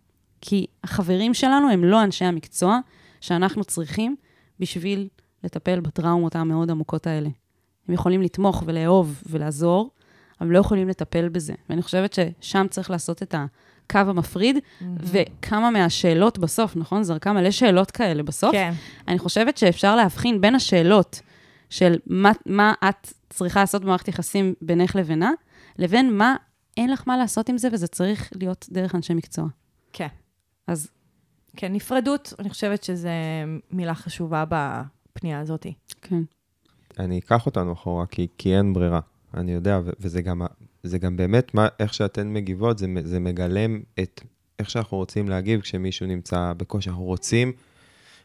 כי החברים שלנו הם לא אנשי המקצוע שאנחנו צריכים בשביל לטפל בטראומות המאוד עמוקות האלה. הם יכולים לתמוך ולאהוב ולעזור, אבל לא יכולים לטפל בזה. ואני חושבת ששם צריך לעשות את הקו המפריד, וכמה מהשאלות בסוף, נכון? זרקה מלא שאלות כאלה בסוף. כן. אני חושבת שאפשר להבחין בין השאלות של מה, מה את צריכה לעשות במערכת יחסים בינך לבינה, לבין מה אין לך מה לעשות עם זה, וזה צריך להיות דרך אנשי מקצוע. כן. אז כן, נפרדות, אני חושבת שזו מילה חשובה בפנייה הזאת. כן. אני אקח אותנו אחורה, כי, כי אין ברירה. אני יודע, ו- וזה גם, גם באמת, מה, איך שאתן מגיבות, זה, זה מגלם את איך שאנחנו רוצים להגיב כשמישהו נמצא בקושי. אנחנו רוצים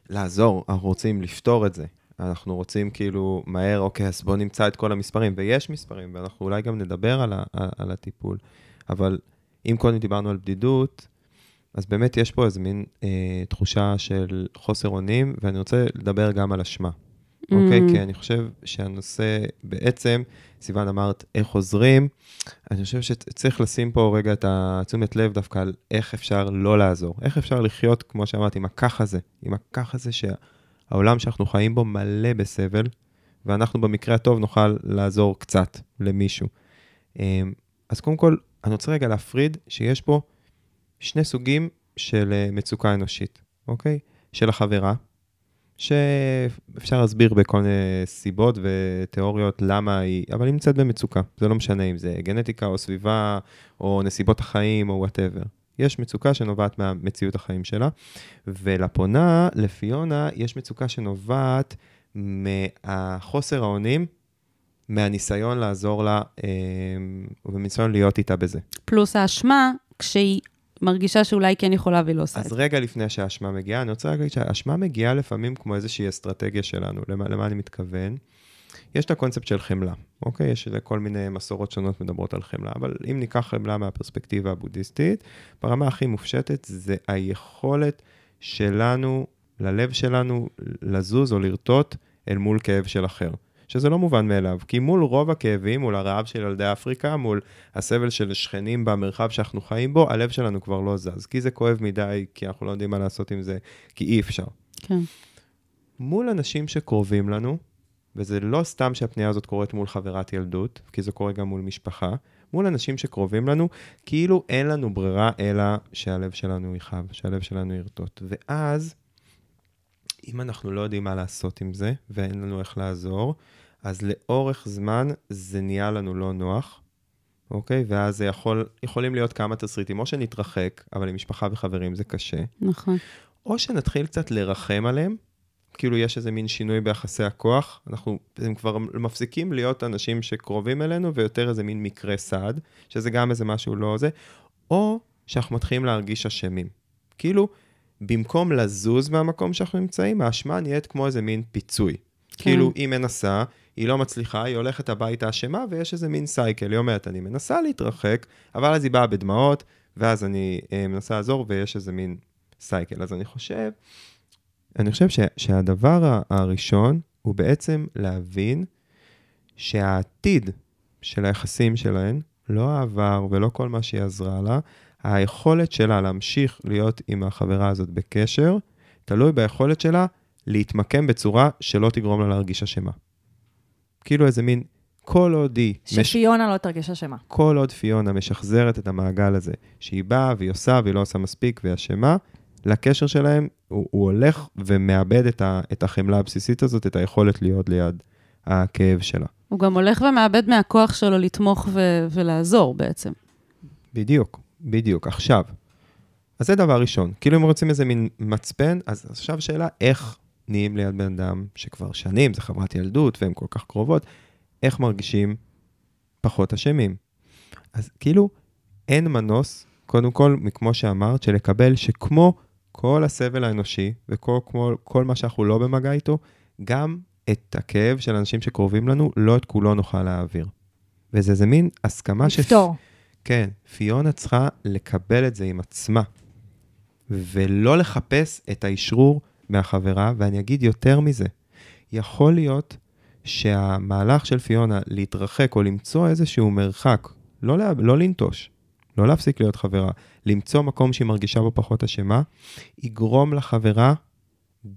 לעזור, אנחנו רוצים לפתור את זה. אנחנו רוצים כאילו מהר, אוקיי, אז בואו נמצא את כל המספרים, ויש מספרים, ואנחנו אולי גם נדבר על, ה- על הטיפול. אבל אם קודם דיברנו על בדידות, אז באמת יש פה איזו מין אה, תחושה של חוסר אונים, ואני רוצה לדבר גם על אשמה. אוקיי? Mm. כי אני חושב שהנושא, בעצם, סיוון אמרת, איך עוזרים, אני חושב שצריך לשים פה רגע את התשומת לב דווקא על איך אפשר לא לעזור. איך אפשר לחיות, כמו שאמרתי, עם הכך הזה, עם הכך הזה שהעולם שאנחנו חיים בו מלא בסבל, ואנחנו במקרה הטוב נוכל לעזור קצת למישהו. אמ, אז קודם כל, אני רוצה רגע להפריד שיש פה שני סוגים של אה, מצוקה אנושית, אוקיי? של החברה, שאפשר להסביר בכל מיני סיבות ותיאוריות למה היא, אבל היא נמצאת במצוקה. זה לא משנה אם זה גנטיקה או סביבה או נסיבות החיים או וואטאבר. יש מצוקה שנובעת מהמציאות החיים שלה, ולפונה, לפיונה, יש מצוקה שנובעת מהחוסר האונים, מהניסיון לעזור לה, אה, ומניסיון להיות איתה בזה. פלוס האשמה, כשהיא מרגישה שאולי כן יכולה והיא לא עושה את אז זה. רגע לפני שהאשמה מגיעה, אני רוצה להגיד שהאשמה מגיעה לפעמים כמו איזושהי אסטרטגיה שלנו. למה, למה אני מתכוון? יש את הקונספט של חמלה, אוקיי? יש כל מיני מסורות שונות מדברות על חמלה, אבל אם ניקח חמלה מהפרספקטיבה הבודהיסטית, ברמה הכי מופשטת זה היכולת שלנו, ללב שלנו, לזוז או לרטוט אל מול כאב של אחר. שזה לא מובן מאליו, כי מול רוב הכאבים, מול הרעב של ילדי אפריקה, מול הסבל של שכנים במרחב שאנחנו חיים בו, הלב שלנו כבר לא זז, כי זה כואב מדי, כי אנחנו לא יודעים מה לעשות עם זה, כי אי אפשר. כן. מול אנשים שקרובים לנו, וזה לא סתם שהפנייה הזאת קורית מול חברת ילדות, כי זה קורה גם מול משפחה, מול אנשים שקרובים לנו, כאילו אין לנו ברירה אלא שהלב שלנו יכאב, שהלב שלנו ירטוט. ואז, אם אנחנו לא יודעים מה לעשות עם זה, ואין לנו איך לעזור, אז לאורך זמן זה נהיה לנו לא נוח, אוקיי? ואז זה יכול, יכולים להיות כמה תסריטים, או שנתרחק, אבל עם משפחה וחברים זה קשה, נכון. או שנתחיל קצת לרחם עליהם, כאילו יש איזה מין שינוי ביחסי הכוח, אנחנו, הם כבר מפסיקים להיות אנשים שקרובים אלינו, ויותר איזה מין מקרה סעד, שזה גם איזה משהו לא זה, או שאנחנו מתחילים להרגיש אשמים. כאילו, במקום לזוז מהמקום שאנחנו נמצאים, האשמה נהיית כמו איזה מין פיצוי. כן. כאילו, היא מנסה, היא לא מצליחה, היא הולכת הביתה אשמה, ויש איזה מין סייקל. היא אומרת, אני מנסה להתרחק, אבל אז היא באה בדמעות, ואז אני אה, מנסה לעזור, ויש איזה מין סייקל. אז אני חושב, אני חושב ש, שהדבר הראשון הוא בעצם להבין שהעתיד של היחסים שלהן, לא העבר ולא כל מה שהיא עזרה לה, היכולת שלה להמשיך להיות עם החברה הזאת בקשר, תלוי ביכולת שלה להתמקם בצורה שלא תגרום לה להרגיש אשמה. כאילו איזה מין, כל עוד היא, מש... שפיונה לא תרגיש אשמה. כל עוד פיונה משחזרת את המעגל הזה, שהיא באה והיא עושה והיא לא עושה מספיק והיא אשמה, לקשר שלהם, הוא, הוא הולך ומאבד את, ה, את החמלה הבסיסית הזאת, את היכולת להיות ליד הכאב שלה. הוא גם הולך ומאבד מהכוח שלו לתמוך ו- ולעזור בעצם. בדיוק, בדיוק. עכשיו, אז זה דבר ראשון. כאילו אם רוצים איזה מין מצפן, אז עכשיו שאלה, איך נהיים ליד בן אדם שכבר שנים, זה חברת ילדות והן כל כך קרובות, איך מרגישים פחות אשמים? אז כאילו, אין מנוס, קודם כל, כמו שאמרת, של לקבל שכמו כל הסבל האנושי וכל כמו, כל מה שאנחנו לא במגע איתו, גם את הכאב של אנשים שקרובים לנו, לא את כולו נוכל להעביר. וזה איזה מין הסכמה ש... לפתור. כן, פיונה צריכה לקבל את זה עם עצמה, ולא לחפש את האשרור מהחברה, ואני אגיד יותר מזה, יכול להיות שהמהלך של פיונה להתרחק או למצוא איזשהו מרחק, לא, לא לנטוש, לא להפסיק להיות חברה, למצוא מקום שהיא מרגישה בו פחות אשמה, יגרום לחברה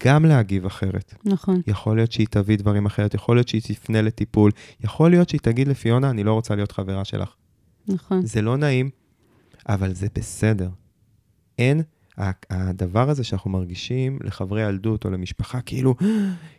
גם להגיב אחרת. נכון. יכול להיות שהיא תביא דברים אחרת, יכול להיות שהיא תפנה לטיפול, יכול להיות שהיא תגיד לפיונה, אני לא רוצה להיות חברה שלך. נכון. זה לא נעים, אבל זה בסדר. אין, הדבר הזה שאנחנו מרגישים לחברי ילדות או למשפחה, כאילו,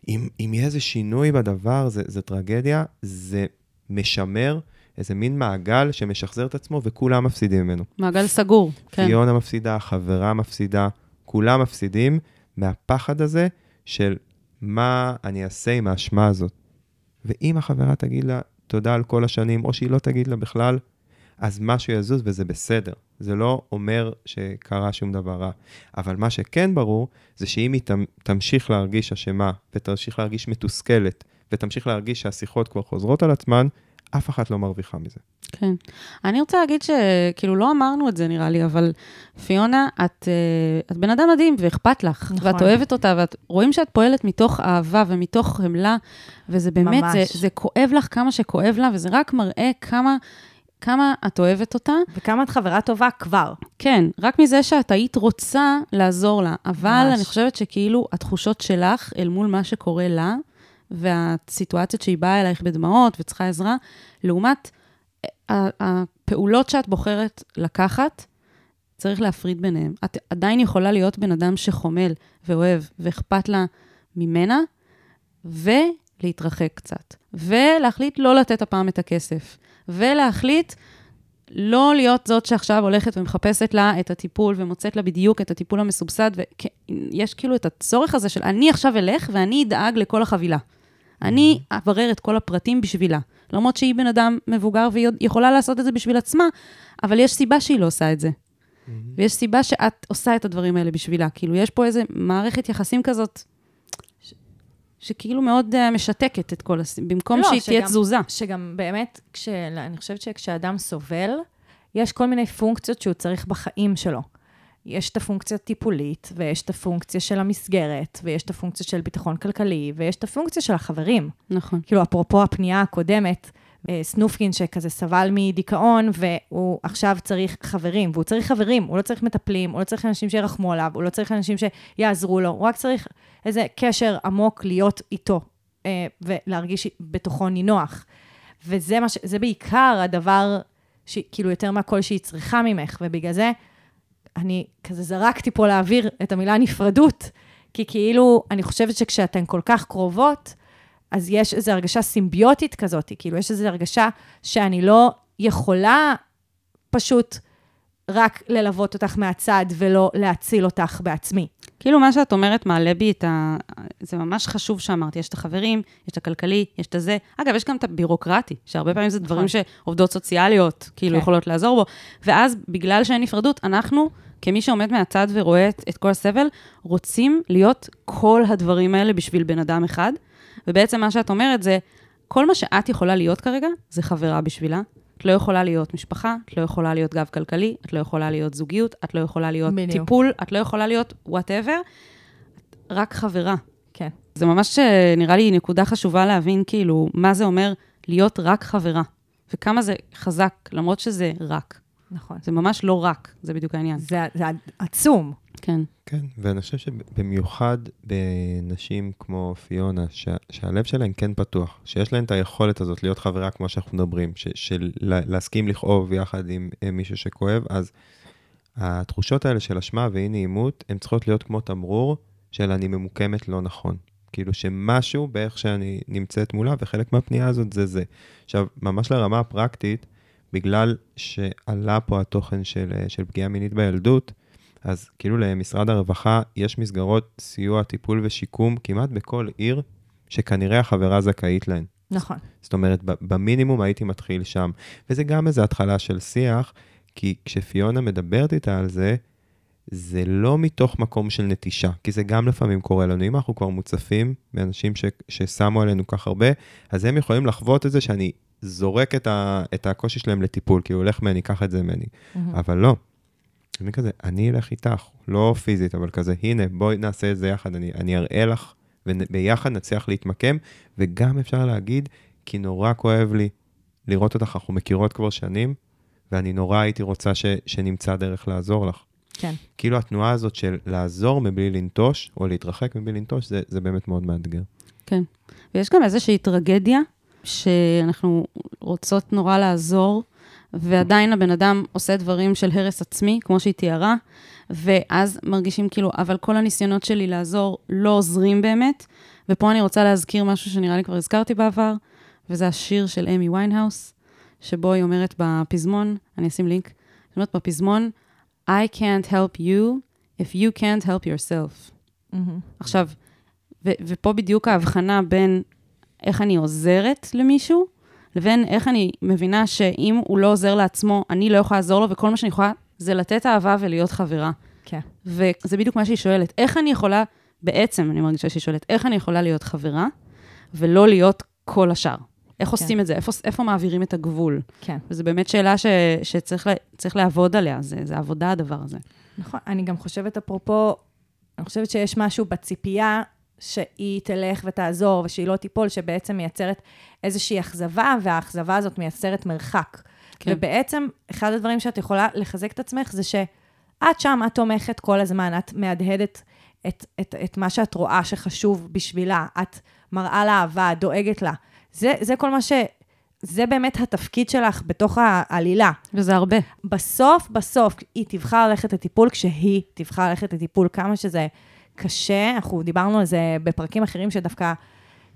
אם, אם יהיה איזה שינוי בדבר, זה, זה טרגדיה, זה משמר איזה מין מעגל שמשחזר את עצמו וכולם מפסידים ממנו. מעגל סגור, כן. פיונה מפסידה, חברה מפסידה, כולם מפסידים מהפחד הזה של מה אני אעשה עם האשמה הזאת. ואם החברה תגיד לה תודה על כל השנים, או שהיא לא תגיד לה בכלל, אז משהו יזוז וזה בסדר. זה לא אומר שקרה שום דבר רע. אבל מה שכן ברור, זה שאם היא תמ- תמשיך להרגיש אשמה, ותמשיך להרגיש מתוסכלת, ותמשיך להרגיש שהשיחות כבר חוזרות על עצמן, אף אחת לא מרוויחה מזה. כן. אני רוצה להגיד שכאילו לא אמרנו את זה נראה לי, אבל פיונה, את, אה, את בן אדם מדהים ואכפת לך, נכון. ואת אוהבת אותה, ואת רואים שאת פועלת מתוך אהבה ומתוך חמלה, וזה באמת, זה. זה כואב לך כמה שכואב לה, וזה רק מראה כמה, כמה את אוהבת אותה. וכמה את חברה טובה כבר. כן, רק מזה שאת היית רוצה לעזור לה, אבל ממש. אני חושבת שכאילו התחושות שלך אל מול מה שקורה לה, והסיטואציות שהיא באה אלייך בדמעות וצריכה עזרה, לעומת ה- הפעולות שאת בוחרת לקחת, צריך להפריד ביניהם. את עדיין יכולה להיות בן אדם שחומל ואוהב ואכפת לה ממנה, ולהתרחק קצת. ולהחליט לא לתת הפעם את הכסף. ולהחליט לא להיות זאת שעכשיו הולכת ומחפשת לה את הטיפול ומוצאת לה בדיוק את הטיפול המסובסד, ויש כאילו את הצורך הזה של אני עכשיו אלך ואני אדאג לכל החבילה. אני אברר את כל הפרטים בשבילה. למרות שהיא בן אדם מבוגר והיא יכולה לעשות את זה בשביל עצמה, אבל יש סיבה שהיא לא עושה את זה. ויש סיבה שאת עושה את הדברים האלה בשבילה. כאילו, יש פה איזו מערכת יחסים כזאת. שכאילו מאוד uh, משתקת את כל הס... במקום לא, שהיא תהיה שגם- תזוזה. שגם באמת, כש... אני חושבת שכשאדם סובל, יש כל מיני פונקציות שהוא צריך בחיים שלו. יש את הפונקציה הטיפולית, ויש את הפונקציה של המסגרת, ויש את הפונקציה של ביטחון כלכלי, ויש את הפונקציה של החברים. נכון. כאילו, אפרופו הפנייה הקודמת, אה, סנופקין שכזה סבל מדיכאון, והוא עכשיו צריך חברים, והוא צריך חברים, הוא לא צריך מטפלים, הוא לא צריך אנשים שירחמו עליו, הוא לא צריך אנשים שיעזרו לו, הוא רק צריך איזה קשר עמוק להיות איתו, אה, ולהרגיש בתוכו נינוח. וזה מה ש... זה בעיקר הדבר, ש... כאילו, יותר מהכל שהיא צריכה ממך, ובגלל זה אני כזה זרקתי פה לאוויר את המילה נפרדות, כי כאילו, אני חושבת שכשאתן כל כך קרובות, אז יש איזו הרגשה סימביוטית כזאת, כאילו, יש איזו הרגשה שאני לא יכולה פשוט רק ללוות אותך מהצד ולא להציל אותך בעצמי. כאילו, מה שאת אומרת מעלה בי את ה... זה ממש חשוב שאמרתי, יש את החברים, יש את הכלכלי, יש את הזה. אגב, יש גם את הבירוקרטי, שהרבה פעמים זה דברים שעובדות סוציאליות, כאילו, כן. יכולות לעזור בו. ואז, בגלל שאין נפרדות, אנחנו, כמי שעומד מהצד ורואה את, את כל הסבל, רוצים להיות כל הדברים האלה בשביל בן אדם אחד. ובעצם מה שאת אומרת זה, כל מה שאת יכולה להיות כרגע, זה חברה בשבילה. את לא יכולה להיות משפחה, את לא יכולה להיות גב כלכלי, את לא יכולה להיות זוגיות, את לא יכולה להיות בדיוק. טיפול, את לא יכולה להיות וואטאבר, רק חברה. כן. זה ממש אה, נראה לי נקודה חשובה להבין, כאילו, מה זה אומר להיות רק חברה, וכמה זה חזק, למרות שזה רק. נכון. זה ממש לא רק, זה בדיוק העניין. זה, זה עצום. כן. כן, ואני חושב שבמיוחד בנשים כמו פיונה, שה, שהלב שלהן כן פתוח, שיש להן את היכולת הזאת להיות חברה כמו שאנחנו מדברים, ש, של לה- להסכים לכאוב יחד עם אה, מישהו שכואב, אז התחושות האלה של אשמה ואי נעימות, הן צריכות להיות כמו תמרור של אני ממוקמת לא נכון. כאילו שמשהו באיך שאני נמצאת מולה, וחלק מהפנייה הזאת זה זה. עכשיו, ממש לרמה הפרקטית, בגלל שעלה פה התוכן של, של פגיעה מינית בילדות, אז כאילו למשרד הרווחה יש מסגרות סיוע, טיפול ושיקום כמעט בכל עיר, שכנראה החברה זכאית להן. נכון. זאת אומרת, במינימום הייתי מתחיל שם. וזה גם איזו התחלה של שיח, כי כשפיונה מדברת איתה על זה, זה לא מתוך מקום של נטישה, כי זה גם לפעמים קורה לנו. אם אנחנו כבר מוצפים מאנשים ש- ששמו עלינו כך הרבה, אז הם יכולים לחוות את זה שאני זורק את, ה- את הקושי שלהם לטיפול, כי הוא הולך ממני, קח את זה ממני. אבל לא. אני כזה, אני אלך איתך, לא פיזית, אבל כזה, הנה, בואי נעשה את זה יחד, אני, אני אראה לך, וביחד נצליח להתמקם, וגם אפשר להגיד, כי נורא כואב לי לראות אותך, אנחנו מכירות כבר שנים, ואני נורא הייתי רוצה ש, שנמצא דרך לעזור לך. כן. כאילו התנועה הזאת של לעזור מבלי לנטוש, או להתרחק מבלי לנטוש, זה, זה באמת מאוד מאתגר. כן. ויש גם איזושהי טרגדיה, שאנחנו רוצות נורא לעזור, ועדיין הבן אדם עושה דברים של הרס עצמי, כמו שהיא תיארה, ואז מרגישים כאילו, אבל כל הניסיונות שלי לעזור לא עוזרים באמת. ופה אני רוצה להזכיר משהו שנראה לי כבר הזכרתי בעבר, וזה השיר של אמי ויינהאוס, שבו היא אומרת בפזמון, אני אשים לינק, היא אומרת בפזמון, I can't help you if you can't help yourself. מהמם. עכשיו, ו- ופה בדיוק ההבחנה בין איך אני עוזרת למישהו, לבין איך אני מבינה שאם הוא לא עוזר לעצמו, אני לא יכולה לעזור לו, וכל מה שאני יכולה זה לתת אהבה ולהיות חברה. כן. וזה בדיוק מה שהיא שואלת. איך אני יכולה, בעצם אני מרגישה שהיא שואלת, איך אני יכולה להיות חברה ולא להיות כל השאר? איך עושים את זה? איפה, איפה מעבירים את הגבול? כן. וזו באמת שאלה ש, שצריך לה, לעבוד עליה, זה, זה עבודה הדבר הזה. נכון, אני גם חושבת, אפרופו, אני חושבת שיש משהו בציפייה שהיא תלך ותעזור ושהיא לא תיפול, שבעצם מייצרת איזושהי אכזבה, והאכזבה הזאת מייצרת מרחק. כן. ובעצם, אחד הדברים שאת יכולה לחזק את עצמך זה שאת שם, את תומכת כל הזמן, את מהדהדת את, את, את מה שאת רואה שחשוב בשבילה, את מראה לה אהבה, דואגת לה. זה, זה כל מה ש... זה באמת התפקיד שלך בתוך העלילה. וזה הרבה. בסוף, בסוף, היא תבחר ללכת לטיפול כשהיא תבחר ללכת לטיפול, כמה שזה קשה. אנחנו דיברנו על זה בפרקים אחרים שדווקא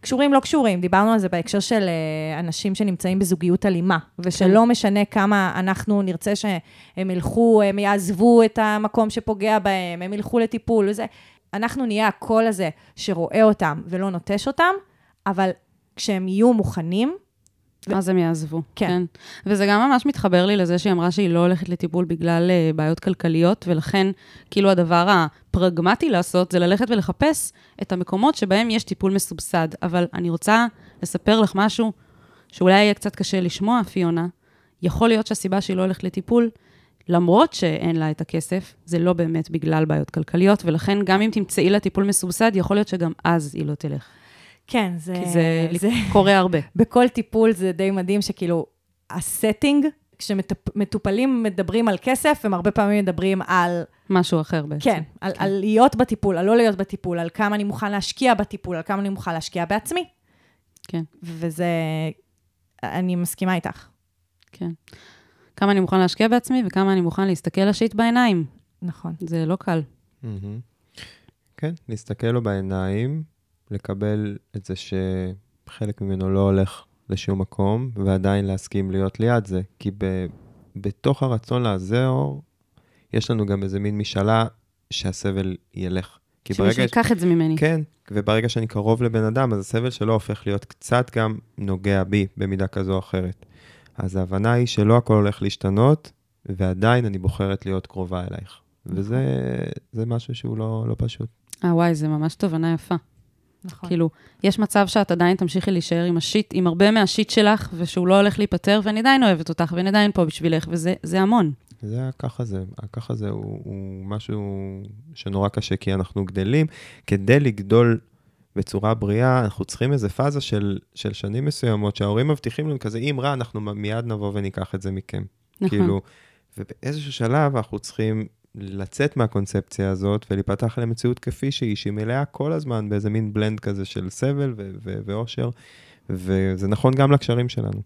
קשורים, לא קשורים. דיברנו על זה בהקשר של אה, אנשים שנמצאים בזוגיות אלימה, ושלא משנה כמה אנחנו נרצה שהם ילכו, הם יעזבו את המקום שפוגע בהם, הם ילכו לטיפול וזה. אנחנו נהיה הקול הזה שרואה אותם ולא נוטש אותם, אבל כשהם יהיו מוכנים, אז הם יעזבו. כן. כן. וזה גם ממש מתחבר לי לזה שהיא אמרה שהיא לא הולכת לטיפול בגלל uh, בעיות כלכליות, ולכן, כאילו, הדבר הפרגמטי לעשות זה ללכת ולחפש את המקומות שבהם יש טיפול מסובסד. אבל אני רוצה לספר לך משהו שאולי יהיה קצת קשה לשמוע, פיונה. יכול להיות שהסיבה שהיא לא הולכת לטיפול, למרות שאין לה את הכסף, זה לא באמת בגלל בעיות כלכליות, ולכן גם אם תמצאי לה טיפול מסובסד, יכול להיות שגם אז היא לא תלך. כן, זה... כי זה, זה קורה הרבה. בכל טיפול זה די מדהים שכאילו, הסטינג, כשמטופלים מדברים על כסף, הם הרבה פעמים מדברים על... משהו אחר בעצם. כן, על, על להיות בטיפול, על לא להיות בטיפול, על כמה אני מוכן להשקיע בטיפול, על כמה אני מוכן להשקיע בעצמי. כן. וזה... אני מסכימה איתך. כן. כמה אני מוכן להשקיע בעצמי וכמה אני מוכן להסתכל לשיט בעיניים. נכון. זה לא קל. מהמם. כן, להסתכל לו בעיניים, לקבל את זה שחלק ממנו לא הולך לשום מקום, ועדיין להסכים להיות ליד זה. כי ב, בתוך הרצון לעזור, יש לנו גם איזה מין משאלה שהסבל ילך. כי שמישהו ייקח את זה ממני. כן, וברגע שאני קרוב לבן אדם, אז הסבל שלו הופך להיות קצת גם נוגע בי במידה כזו או אחרת. אז ההבנה היא שלא הכל הולך להשתנות, ועדיין אני בוחרת להיות קרובה אלייך. וזה זה משהו שהוא לא, לא פשוט. אה, וואי, זה ממש תובנה יפה. נכון. כאילו, יש מצב שאת עדיין תמשיכי להישאר עם השיט, עם הרבה מהשיט שלך, ושהוא לא הולך להיפטר, ואני עדיין אוהבת אותך, ואני עדיין פה בשבילך, וזה זה המון. זה הככה זה, הככה זה הוא, הוא משהו שנורא קשה, כי אנחנו גדלים. כדי לגדול בצורה בריאה, אנחנו צריכים איזה פאזה של, של שנים מסוימות, שההורים מבטיחים לנו כזה, אם רע, אנחנו מיד נבוא וניקח את זה מכם. נכון. כאילו, ובאיזשהו שלב אנחנו צריכים לצאת מהקונספציה הזאת ולהיפתח למציאות כפי שהיא, שהיא מלאה כל הזמן באיזה מין בלנד כזה של סבל ו- ו- ואושר, וזה נכון גם לקשרים שלנו.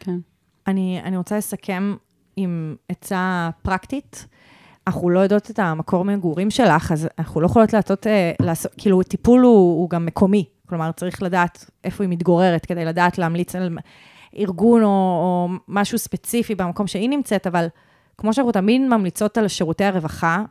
כן. אני, אני רוצה לסכם עם עצה פרקטית. אנחנו לא יודעות את המקור מגורים שלך, אז אנחנו לא יכולות לעשות, אה, לעשות כאילו, טיפול הוא, הוא גם מקומי. כלומר, צריך לדעת איפה היא מתגוררת, כדי לדעת להמליץ על ארגון או, או משהו ספציפי במקום שהיא נמצאת, אבל כמו שאנחנו תמיד ממליצות על שירותי הרווחה,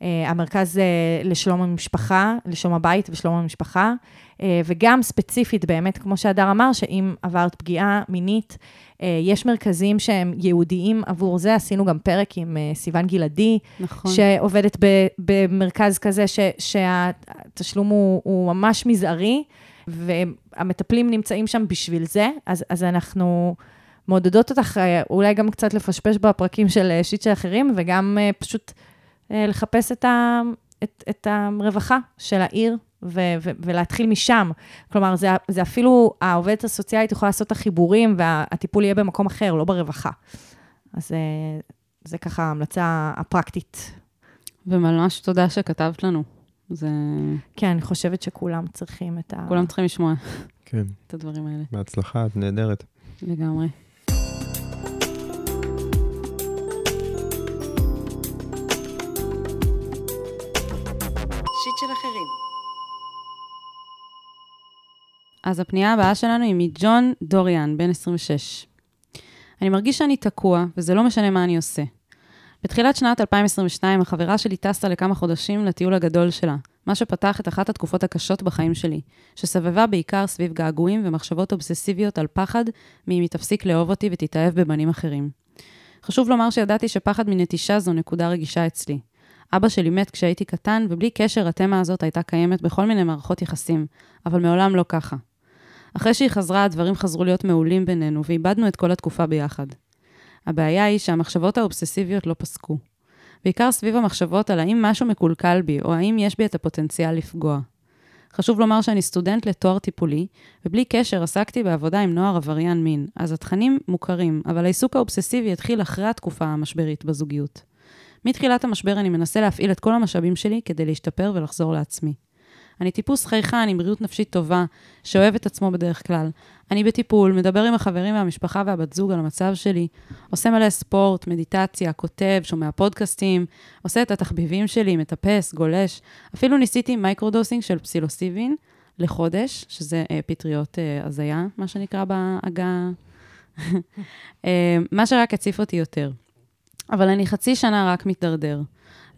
והמרכז אה, לשלום המשפחה, לשלום הבית ושלום המשפחה, אה, וגם ספציפית, באמת, כמו שהדר אמר, שאם עברת פגיעה מינית, אה, יש מרכזים שהם ייעודיים עבור זה. עשינו גם פרק עם סיון גלעדי, נכון. שעובדת במרכז כזה, ש- שהתשלום הוא, הוא ממש מזערי, והמטפלים נמצאים שם בשביל זה, אז, אז אנחנו מעודדות אותך אה, אולי גם קצת לפשפש בפרקים של אה, שיט של אחרים, וגם אה, פשוט לחפש את, ה, את, את הרווחה של העיר. ו- ו- ולהתחיל משם. כלומר, זה, זה אפילו, העובדת הסוציאלית יכולה לעשות את החיבורים, והטיפול יהיה במקום אחר, לא ברווחה. אז זה, זה ככה ההמלצה הפרקטית. וממש תודה שכתבת לנו. זה... כן, אני חושבת שכולם צריכים את ה... כולם צריכים לשמוע כן. את הדברים האלה. בהצלחה, את נהדרת. לגמרי. אז הפנייה הבאה שלנו היא מג'ון דוריאן, בן 26. אני מרגיש שאני תקוע, וזה לא משנה מה אני עושה. בתחילת שנת 2022, החברה שלי טסה לכמה חודשים לטיול הגדול שלה, מה שפתח את אחת התקופות הקשות בחיים שלי, שסבבה בעיקר סביב געגועים ומחשבות אובססיביות על פחד מאם היא תפסיק לאהוב אותי ותתאהב בבנים אחרים. חשוב לומר שידעתי שפחד מנטישה זו נקודה רגישה אצלי. אבא שלי מת כשהייתי קטן, ובלי קשר התמה הזאת הייתה קיימת בכל מיני מערכות יחסים, אבל מעולם לא ככה. אחרי שהיא חזרה, הדברים חזרו להיות מעולים בינינו, ואיבדנו את כל התקופה ביחד. הבעיה היא שהמחשבות האובססיביות לא פסקו. בעיקר סביב המחשבות על האם משהו מקולקל בי, או האם יש בי את הפוטנציאל לפגוע. חשוב לומר שאני סטודנט לתואר טיפולי, ובלי קשר עסקתי בעבודה עם נוער עבריין מין, אז התכנים מוכרים, אבל העיסוק האובססיבי התחיל אחרי התקופה המשברית בזוגיות. מתחילת המשבר אני מנסה להפעיל את כל המשאבים שלי כדי להשתפר ולחזור לעצמי. אני טיפוס חייכן עם בריאות נפשית טובה, שאוהב את עצמו בדרך כלל. אני בטיפול, מדבר עם החברים והמשפחה והבת זוג על המצב שלי, עושה מלא ספורט, מדיטציה, כותב, שומע פודקאסטים, עושה את התחביבים שלי, מטפס, גולש. אפילו ניסיתי microdosing של פסילוסיבין לחודש, שזה אה, פטריות אה, הזיה, מה שנקרא בעגה. אה, מה שרק הציף אותי יותר. אבל אני חצי שנה רק מתדרדר.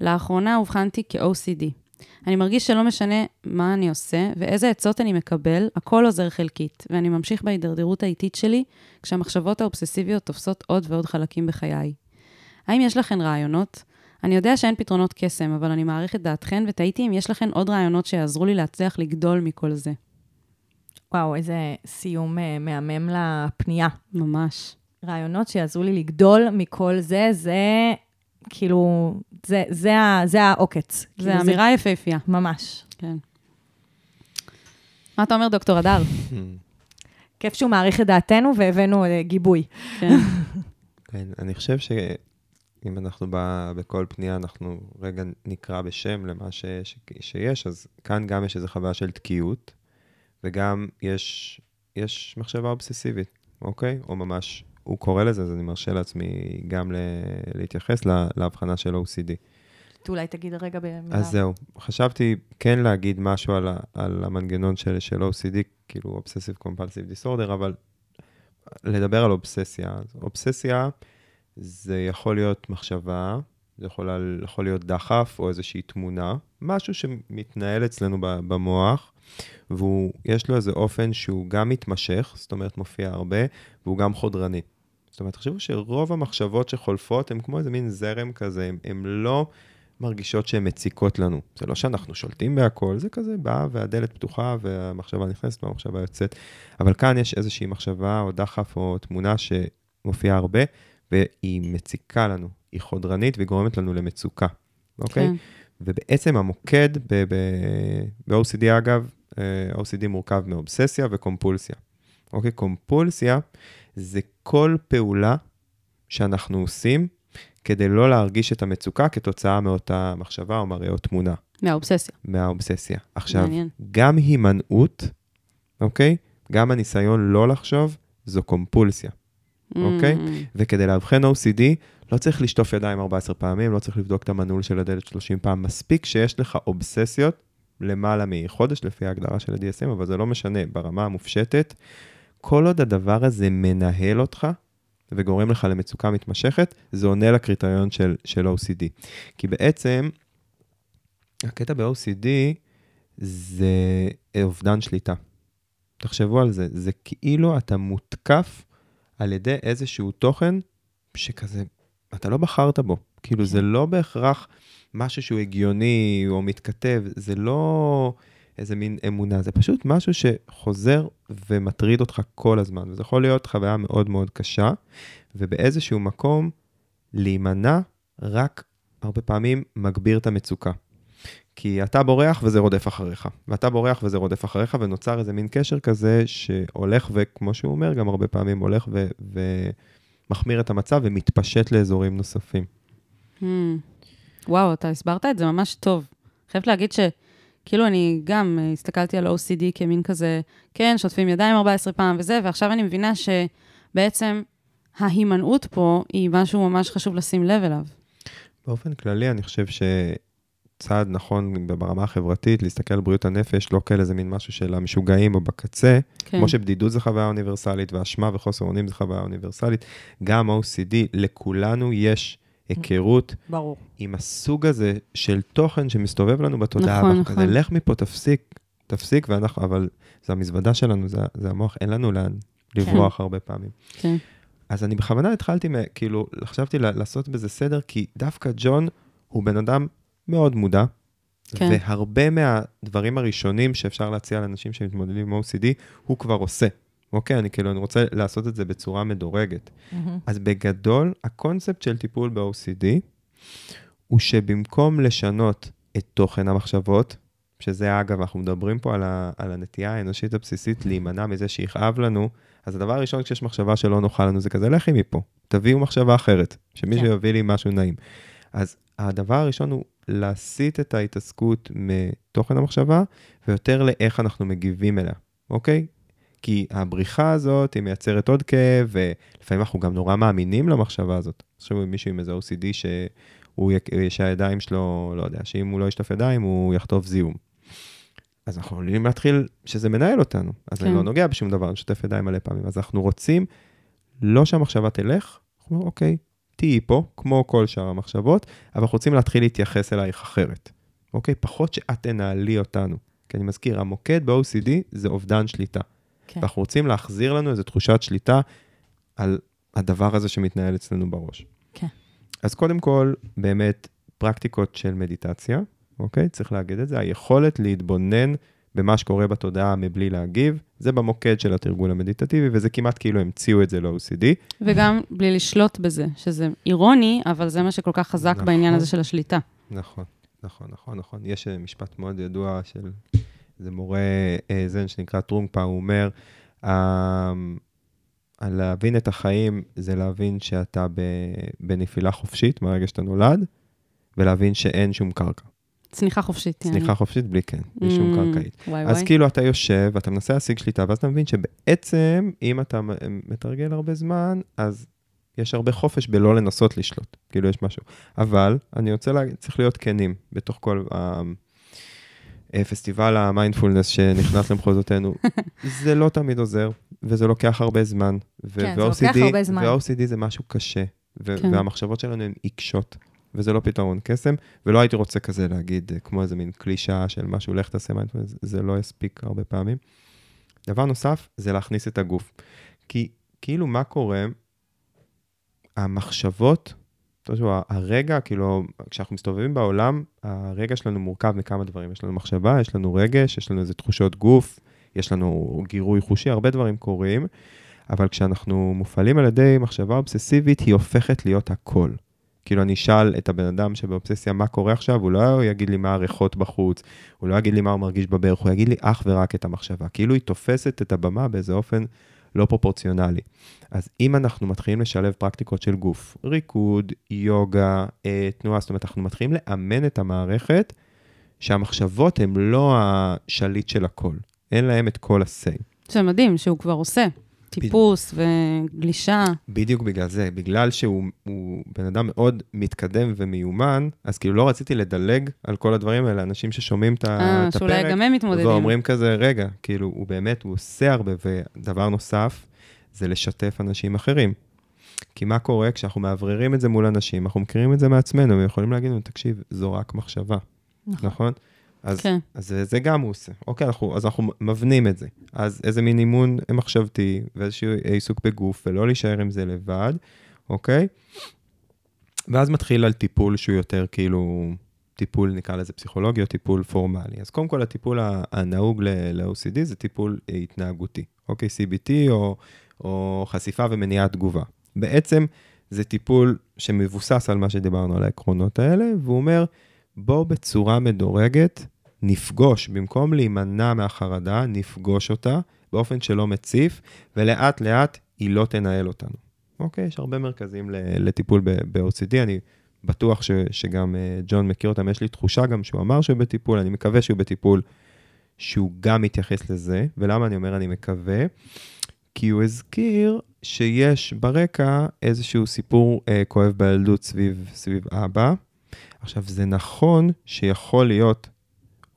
לאחרונה אובחנתי כ-OCD. אני מרגיש שלא משנה מה אני עושה ואיזה עצות אני מקבל, הכל עוזר חלקית, ואני ממשיך בהידרדרות האיטית שלי, כשהמחשבות האובססיביות תופסות עוד ועוד חלקים בחיי. האם יש לכן רעיונות? אני יודע שאין פתרונות קסם, אבל אני מעריך את דעתכן, ותהיתי אם יש לכן עוד רעיונות שיעזרו לי להצליח לגדול מכל זה. וואו, איזה סיום אה, מהמם לפנייה. ממש. רעיונות שיעזרו לי לגדול מכל זה, זה כאילו, זה, זה, ה- זה העוקץ. זו כאילו, אמירה יפהפייה. ממש. כן. מה אתה אומר, דוקטור הדר? כיף שהוא מעריך את דעתנו והבאנו אה, גיבוי. כן. כן, אני חושב שאם אנחנו ב, בכל פנייה, אנחנו רגע נקרא בשם למה ש, ש, שיש, אז כאן גם יש איזו חוויה של תקיעות, וגם יש, יש מחשבה אובססיבית, אוקיי? או ממש, הוא קורא לזה, אז אני מרשה לעצמי גם להתייחס לה, להבחנה של OCD. אולי תגיד רגע במילה. אז זהו, חשבתי כן להגיד משהו על, על המנגנון של, של OCD, כאילו Obsessive Compulsive Disorder, אבל לדבר על אובססיה. אז אובססיה זה יכול להיות מחשבה, זה יכול, יכול להיות דחף או איזושהי תמונה, משהו שמתנהל אצלנו במוח, ויש לו איזה אופן שהוא גם מתמשך, זאת אומרת מופיע הרבה, והוא גם חודרני. זאת אומרת, תחשבו שרוב המחשבות שחולפות הן כמו איזה מין זרם כזה, הן לא מרגישות שהן מציקות לנו. זה לא שאנחנו שולטים בהכל, זה כזה בא והדלת פתוחה והמחשבה נכנסת והמחשבה יוצאת. אבל כאן יש איזושהי מחשבה או דחף או תמונה שמופיעה הרבה, והיא מציקה לנו, היא חודרנית והיא גורמת לנו למצוקה, אוקיי? כן. ובעצם המוקד ב- ב- ב-OCD, אגב, אה, OCD מורכב מאובססיה וקומפולסיה. אוקיי? קומפולסיה זה כל פעולה שאנחנו עושים כדי לא להרגיש את המצוקה כתוצאה מאותה מחשבה או מראה או תמונה, מהאובססיה. מהאובססיה. עכשיו, מעניין. גם הימנעות, אוקיי? גם הניסיון לא לחשוב, זו קומפולסיה. אוקיי? Mm, וכדי לאבחן OCD, לא צריך לשטוף ידיים 14 פעמים, לא צריך לבדוק את המנעול של הדלת 30 פעם, מספיק שיש לך אובססיות למעלה מחודש, לפי ההגדרה של ה-DSM, אבל זה לא משנה, ברמה המופשטת, כל עוד הדבר הזה מנהל אותך וגורם לך למצוקה מתמשכת, זה עונה לקריטריון של, של OCD. כי בעצם, הקטע ב-OCD זה אובדן שליטה. תחשבו על זה, זה כאילו אתה מותקף על ידי איזשהו תוכן שכזה, אתה לא בחרת בו. כאילו, זה לא בהכרח משהו שהוא הגיוני או מתכתב, זה לא איזה מין אמונה, זה פשוט משהו שחוזר ומטריד אותך כל הזמן. וזה יכול להיות חוויה מאוד מאוד קשה, ובאיזשהו מקום להימנע רק הרבה פעמים מגביר את המצוקה. כי אתה בורח וזה רודף אחריך, ואתה בורח וזה רודף אחריך, ונוצר איזה מין קשר כזה שהולך, וכמו שהוא אומר, גם הרבה פעמים הולך ו- ומחמיר את המצב ומתפשט לאזורים נוספים. mm. וואו, אתה הסברת את זה ממש טוב. חייבת להגיד שכאילו אני גם אה, הסתכלתי על OCD כמין כזה, כן, שוטפים ידיים 14 פעם וזה, ועכשיו אני מבינה שבעצם ההימנעות פה היא משהו ממש חשוב לשים לב אליו. באופן כללי, אני חושב שצעד נכון ברמה החברתית, להסתכל על בריאות הנפש, לא כאל איזה מין משהו של המשוגעים או בקצה, כן. כמו שבדידות זה חוויה אוניברסלית, ואשמה וחוסר אונים זה חוויה אוניברסלית, גם OCD, לכולנו יש היכרות ברור. עם הסוג הזה של תוכן שמסתובב לנו בתודעה. נכון, ואנחנו כזה, נכון. לך מפה, תפסיק, תפסיק, ואנחנו, אבל זה המזוודה שלנו, זה, זה המוח, אין לנו לאן לברוח הרבה פעמים. כן. אז אני בכוונה התחלתי, כאילו, חשבתי ל- לעשות בזה סדר, כי דווקא ג'ון הוא בן אדם מאוד מודע, כן. והרבה מהדברים הראשונים שאפשר להציע לאנשים שמתמודדים עם OCD, הוא כבר עושה. אוקיי, אני כאילו, אני רוצה לעשות את זה בצורה מדורגת. אז בגדול, הקונספט של טיפול ב-OCD הוא שבמקום לשנות את תוכן המחשבות, שזה אגב, אנחנו מדברים פה על, ה, על הנטייה האנושית הבסיסית להימנע מזה שיכאב לנו, אז הדבר הראשון כשיש מחשבה שלא נוחה לנו זה כזה, לכי מפה, תביאו מחשבה אחרת, שמישהו כן. יביא לי משהו נעים. אז הדבר הראשון הוא להסיט את ההתעסקות מתוכן המחשבה, ויותר לאיך אנחנו מגיבים אליה, אוקיי? כי הבריחה הזאת, היא מייצרת עוד כאב, ולפעמים אנחנו גם נורא מאמינים למחשבה הזאת. עכשיו מישהו עם איזה OCD שהוא, שהידיים שלו, לא יודע, שאם הוא לא ישטוף ידיים, הוא יחטוף זיהום. אז אנחנו יכולים להתחיל שזה מנהל אותנו. אז אני כן. לא נוגע בשום דבר, אני שוטף ידיים מלא פעמים. אז אנחנו רוצים לא שהמחשבה תלך, אנחנו אומרים, אוקיי, תהיי פה, כמו כל שאר המחשבות, אבל אנחנו רוצים להתחיל להתייחס אלייך אחרת. אוקיי? פחות שאת תנהלי אותנו. כי אני מזכיר, המוקד ב-OCD זה אובדן שליטה. כן. ואנחנו רוצים להחזיר לנו איזו תחושת שליטה על הדבר הזה שמתנהל אצלנו בראש. כן. אז קודם כל, באמת, פרקטיקות של מדיטציה, אוקיי? צריך להגיד את זה, היכולת להתבונן במה שקורה בתודעה מבלי להגיב, זה במוקד של התרגול המדיטטיבי, וזה כמעט כאילו המציאו את זה ל-OCD. וגם בלי לשלוט בזה, שזה אירוני, אבל זה מה שכל כך חזק נכון. בעניין הזה של השליטה. נכון, נכון, נכון, נכון. יש אה, משפט מאוד ידוע של איזה מורה אה, זן שנקרא טרונגפה, הוא אומר, על להבין את החיים זה להבין שאתה בנפילה חופשית מהרגע שאתה נולד, ולהבין שאין שום קרקע. צניחה חופשית. יעני. צניחה חופשית בלי כן, בלי שום Mm, קרקעית. וואי אז וואי. כאילו אתה יושב ואתה מנסה להשיג שליטה, ואז אתה מבין שבעצם, אם אתה מתרגל הרבה זמן, אז יש הרבה חופש בלא לנסות לשלוט. כאילו, יש משהו. אבל, אני רוצה להגיד, צריך להיות כנים בתוך כל פסטיבל המיינדפולנס שנכנס למחוזותינו, זה לא תמיד עוזר, וזה לוקח הרבה זמן. ו- כן, זה לוקח הרבה זמן. ו-OCD זה משהו קשה, ו- כן. והמחשבות שלנו הן עיקשות, וזה לא פתרון קסם, ולא הייתי רוצה כזה להגיד, אה, כמו איזה מין קלישאה של משהו, לך תעשה מיינדפולנס, זה לא יספיק הרבה פעמים. דבר נוסף, זה להכניס את הגוף. כי כאילו, מה קורה? המחשבות, תחשבו, הרגע, כאילו, כשאנחנו מסתובבים בעולם, הרגע שלנו מורכב מכמה דברים. יש לנו מחשבה, יש לנו רגש, יש לנו איזה תחושות גוף, יש לנו גירוי חושי, הרבה דברים קורים, אבל כשאנחנו מופעלים על ידי מחשבה אובססיבית, היא הופכת להיות הכל. כאילו, אני אשאל את הבן אדם שבאובססיה מה קורה עכשיו, הוא לא יגיד לי מה הריחות בחוץ, הוא לא יגיד לי מה הוא מרגיש בברך, הוא יגיד לי אך ורק את המחשבה. כאילו היא תופסת את הבמה באיזה אופן לא פרופורציונלי. אז אם אנחנו מתחילים לשלב פרקטיקות של גוף, ריקוד, יוגה, אה, תנועה, זאת אומרת, אנחנו מתחילים לאמן את המערכת שהמחשבות הן לא השליט של הכל, אין להם את כל ה-say. זה מדהים שהוא כבר עושה. טיפוס וגלישה. בדיוק בגלל זה, בגלל שהוא הוא בן אדם מאוד מתקדם ומיומן, אז כאילו לא רציתי לדלג על כל הדברים האלה, אנשים ששומעים את אה, את שאולי הפרק, גם הם מתמודדים. ואומרים כזה, רגע, כאילו, הוא באמת, הוא עושה הרבה, ודבר נוסף, זה לשתף אנשים אחרים. כי מה קורה כשאנחנו מאווררים את זה מול אנשים, אנחנו מכירים את זה מעצמנו, הם יכולים להגיד לנו, תקשיב, זו רק מחשבה, נכון. נכון? אז, כן. אז זה, זה גם הוא עושה. אוקיי, אנחנו, אז אנחנו מבנים את זה. אז איזה מין אימון מחשבתי, ואיזשהו עיסוק בגוף, ולא להישאר עם זה לבד, אוקיי? ואז מתחיל על טיפול שהוא יותר כאילו, טיפול, נקרא לזה פסיכולוגי, או טיפול פורמלי. אז קודם כל, הטיפול הנהוג ל-OCD זה טיפול התנהגותי, אוקיי? CBT או, או חשיפה ומניעת תגובה. בעצם זה טיפול שמבוסס על מה שדיברנו על העקרונות האלה, והוא אומר, בואו בצורה מדורגת, נפגוש, במקום להימנע מהחרדה, נפגוש אותה באופן שלא מציף, ולאט לאט היא לא תנהל אותנו. אוקיי, יש הרבה מרכזים לטיפול ב-OCD, אני בטוח ש, שגם אה, ג'ון מכיר אותם, יש לי תחושה גם שהוא אמר שהוא בטיפול, אני מקווה שהוא בטיפול שהוא גם מתייחס לזה, ולמה אני אומר אני מקווה? כי הוא הזכיר שיש ברקע איזשהו סיפור אה, כואב בילדות סביב, סביב אבא. עכשיו, זה נכון שיכול להיות,